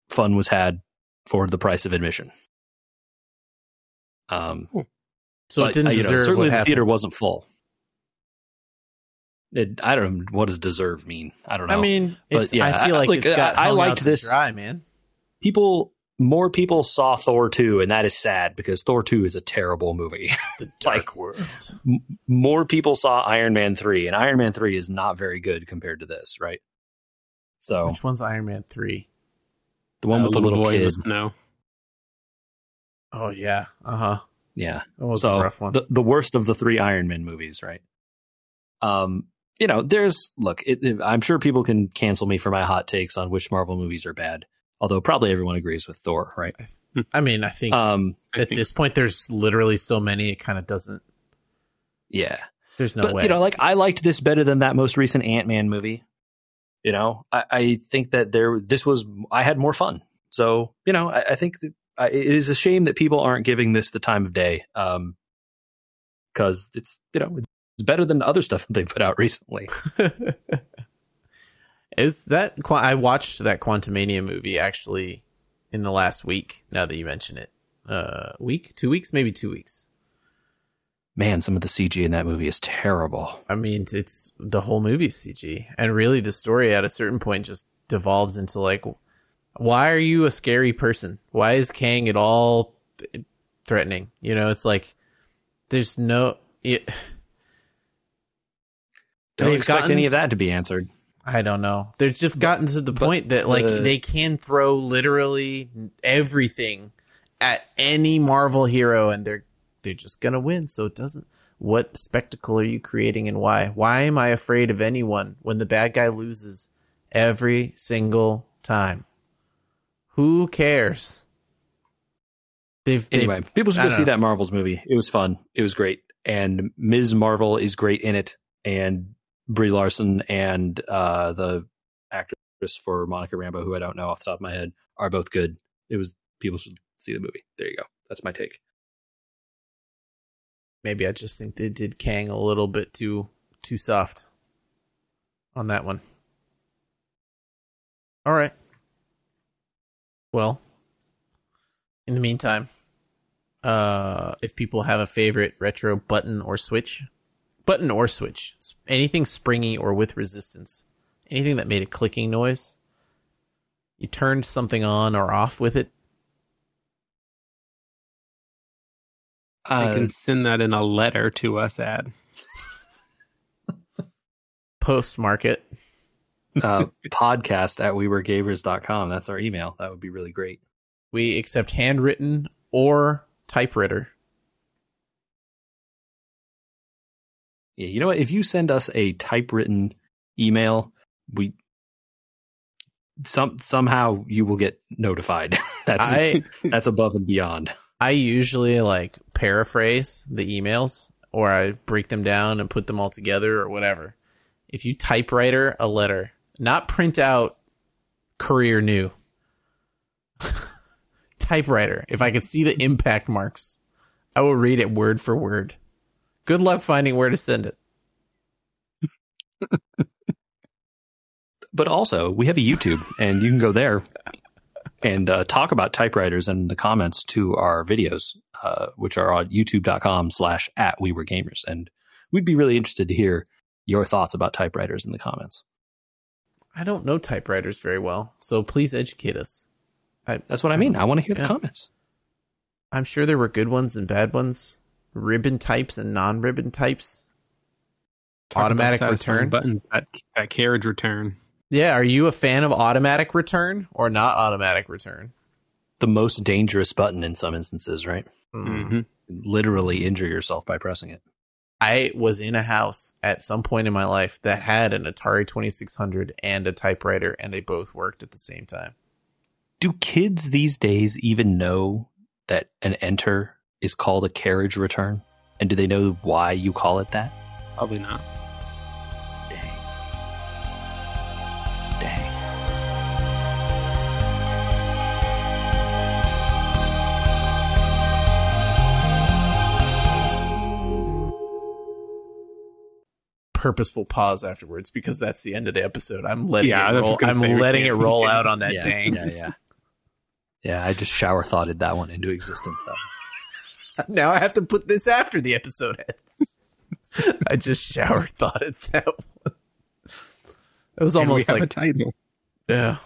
Speaker 3: fun was had for the price of admission um
Speaker 2: So
Speaker 3: but,
Speaker 2: it didn't
Speaker 3: uh, you know,
Speaker 2: deserve
Speaker 3: certainly the
Speaker 2: happened.
Speaker 3: theater wasn't full it, i don't know what does deserve mean i don't know
Speaker 2: I mean,
Speaker 3: But,
Speaker 2: it's,
Speaker 3: yeah,
Speaker 2: I feel
Speaker 3: I-
Speaker 2: like
Speaker 3: like,
Speaker 2: it's got
Speaker 3: I- I liked this-
Speaker 2: dry, man.
Speaker 3: people more people saw Thor 2 and that is sad because Thor 2 is a terrible movie. (laughs)
Speaker 2: The
Speaker 3: dark
Speaker 2: world.
Speaker 3: more people saw Iron Man 3 and Iron Man 3 is not very good compared to this, right? So
Speaker 2: Which one's Iron Man three?
Speaker 3: the one
Speaker 1: Uh,
Speaker 3: with the little
Speaker 1: boy
Speaker 3: kid,
Speaker 1: must know.
Speaker 2: Oh yeah, uh huh.
Speaker 3: yeah.
Speaker 2: That was
Speaker 3: so
Speaker 2: a rough one.
Speaker 3: The, the worst of the three Iron Man movies, right? Um, you know, there's look. It, it- I'm sure people can cancel me for my hot takes on which Marvel movies are bad. Although probably everyone agrees with Thor, right?
Speaker 2: I mean, I think
Speaker 3: Um,
Speaker 1: I
Speaker 2: at
Speaker 1: think
Speaker 2: this point, there's literally so many. It kind of doesn't.
Speaker 3: yeah.
Speaker 2: There's no
Speaker 3: but
Speaker 2: way.
Speaker 3: you know, like I liked this better than that most recent Ant Man movie. You know, I, I think that there this was I had more fun. So you know, I, I think that I, it is a shame that people aren't giving this the time of day. Um, because it's you know it's better than the other stuff they put out recently. (laughs)
Speaker 2: Is that I watched that Quantumania movie actually in the last week. Now that you mention it, uh, week, two weeks, maybe two weeks.
Speaker 3: Man, some of the CG in that movie is terrible.
Speaker 2: I mean, it's the whole movie CG, and really the story at a certain point just devolves into like, why are you a scary person? Why is Kang at all threatening? You know, it's like there's no. It,
Speaker 3: Don't expect
Speaker 2: gotten
Speaker 3: any of that to be answered.
Speaker 2: I don't know. They've just gotten to the point that like
Speaker 3: the-
Speaker 2: they can throw literally everything at any Marvel hero and they're they're just gonna win. So it doesn't what spectacle are you creating and why? Why am I afraid of anyone when the bad guy loses every single time? Who cares? They've, they've
Speaker 3: Anyway, people should go see
Speaker 2: know.
Speaker 3: that Marvels movie. It was fun. It was great, and Ms. Marvel is great in it, and Brie Larson and uh, the actress for Monica Rambeau, who I don't know off the top of my head, are both good. It was people should see the movie. There you go. That's my take.
Speaker 2: Maybe I just think they did Kang a little bit too too soft on that one. All right. Well, in the meantime, uh if people have a favorite retro button or switch, button or switch, anything springy or with resistance, anything that made a clicking noise, you turned something on or off with it,
Speaker 1: I
Speaker 3: Uh,
Speaker 1: can send that in a letter to us at. (laughs)
Speaker 2: postmark it.
Speaker 3: uh, podcast at wewereGamers.com. That's our email. That would be really great.
Speaker 2: We accept handwritten or typewriter.
Speaker 3: Yeah, you know what? If you send us a typewritten email, we some somehow you will get notified. (laughs) that's
Speaker 2: I (laughs)
Speaker 3: that's above and beyond.
Speaker 2: I usually like paraphrase the emails or I break them down and put them all together or whatever. If you typewriter a letter, not print out career new. (laughs) typewriter. If I could see the impact marks, I will read it word for word. Good luck finding where to send it. (laughs)
Speaker 3: But also, we have a YouTube, and you can go there (laughs) and uh, talk about typewriters in the comments to our videos, uh, which are on youtube.com slash at we were gamers. And we'd be really interested to hear your thoughts about typewriters in the comments.
Speaker 2: I don't know typewriters very well, so please educate us. I,
Speaker 3: That's what I mean. I want to hear
Speaker 2: Yeah.
Speaker 3: the comments.
Speaker 2: I'm sure there were good ones and bad ones, ribbon types and non-ribbon types.
Speaker 1: Talk
Speaker 2: Automatic return?
Speaker 1: buttons. That that carriage return.
Speaker 2: Yeah, are you a fan of automatic return or not automatic return?
Speaker 3: The most dangerous button in some instances, right?
Speaker 2: Mm.
Speaker 1: hmm
Speaker 3: Literally injure yourself by pressing it.
Speaker 2: I was in a house at some point in my life that had an Atari 2600 and a typewriter, and they both worked at the same time.
Speaker 3: Do kids these days even know that an enter is called a carriage return? And do they know why you call it that?
Speaker 1: Probably not.
Speaker 2: Purposeful pause afterwards because that's the end of the episode. I'm letting
Speaker 1: Yeah,
Speaker 2: it roll. I'm letting it roll out on that
Speaker 3: yeah,
Speaker 2: dang.
Speaker 3: Yeah, yeah. Yeah, I just shower thoughted that one into existence though. (laughs)
Speaker 2: Now I have to put this after the episode ends. (laughs) I just shower thoughted that one. It was almost like
Speaker 1: a title.
Speaker 2: yeah.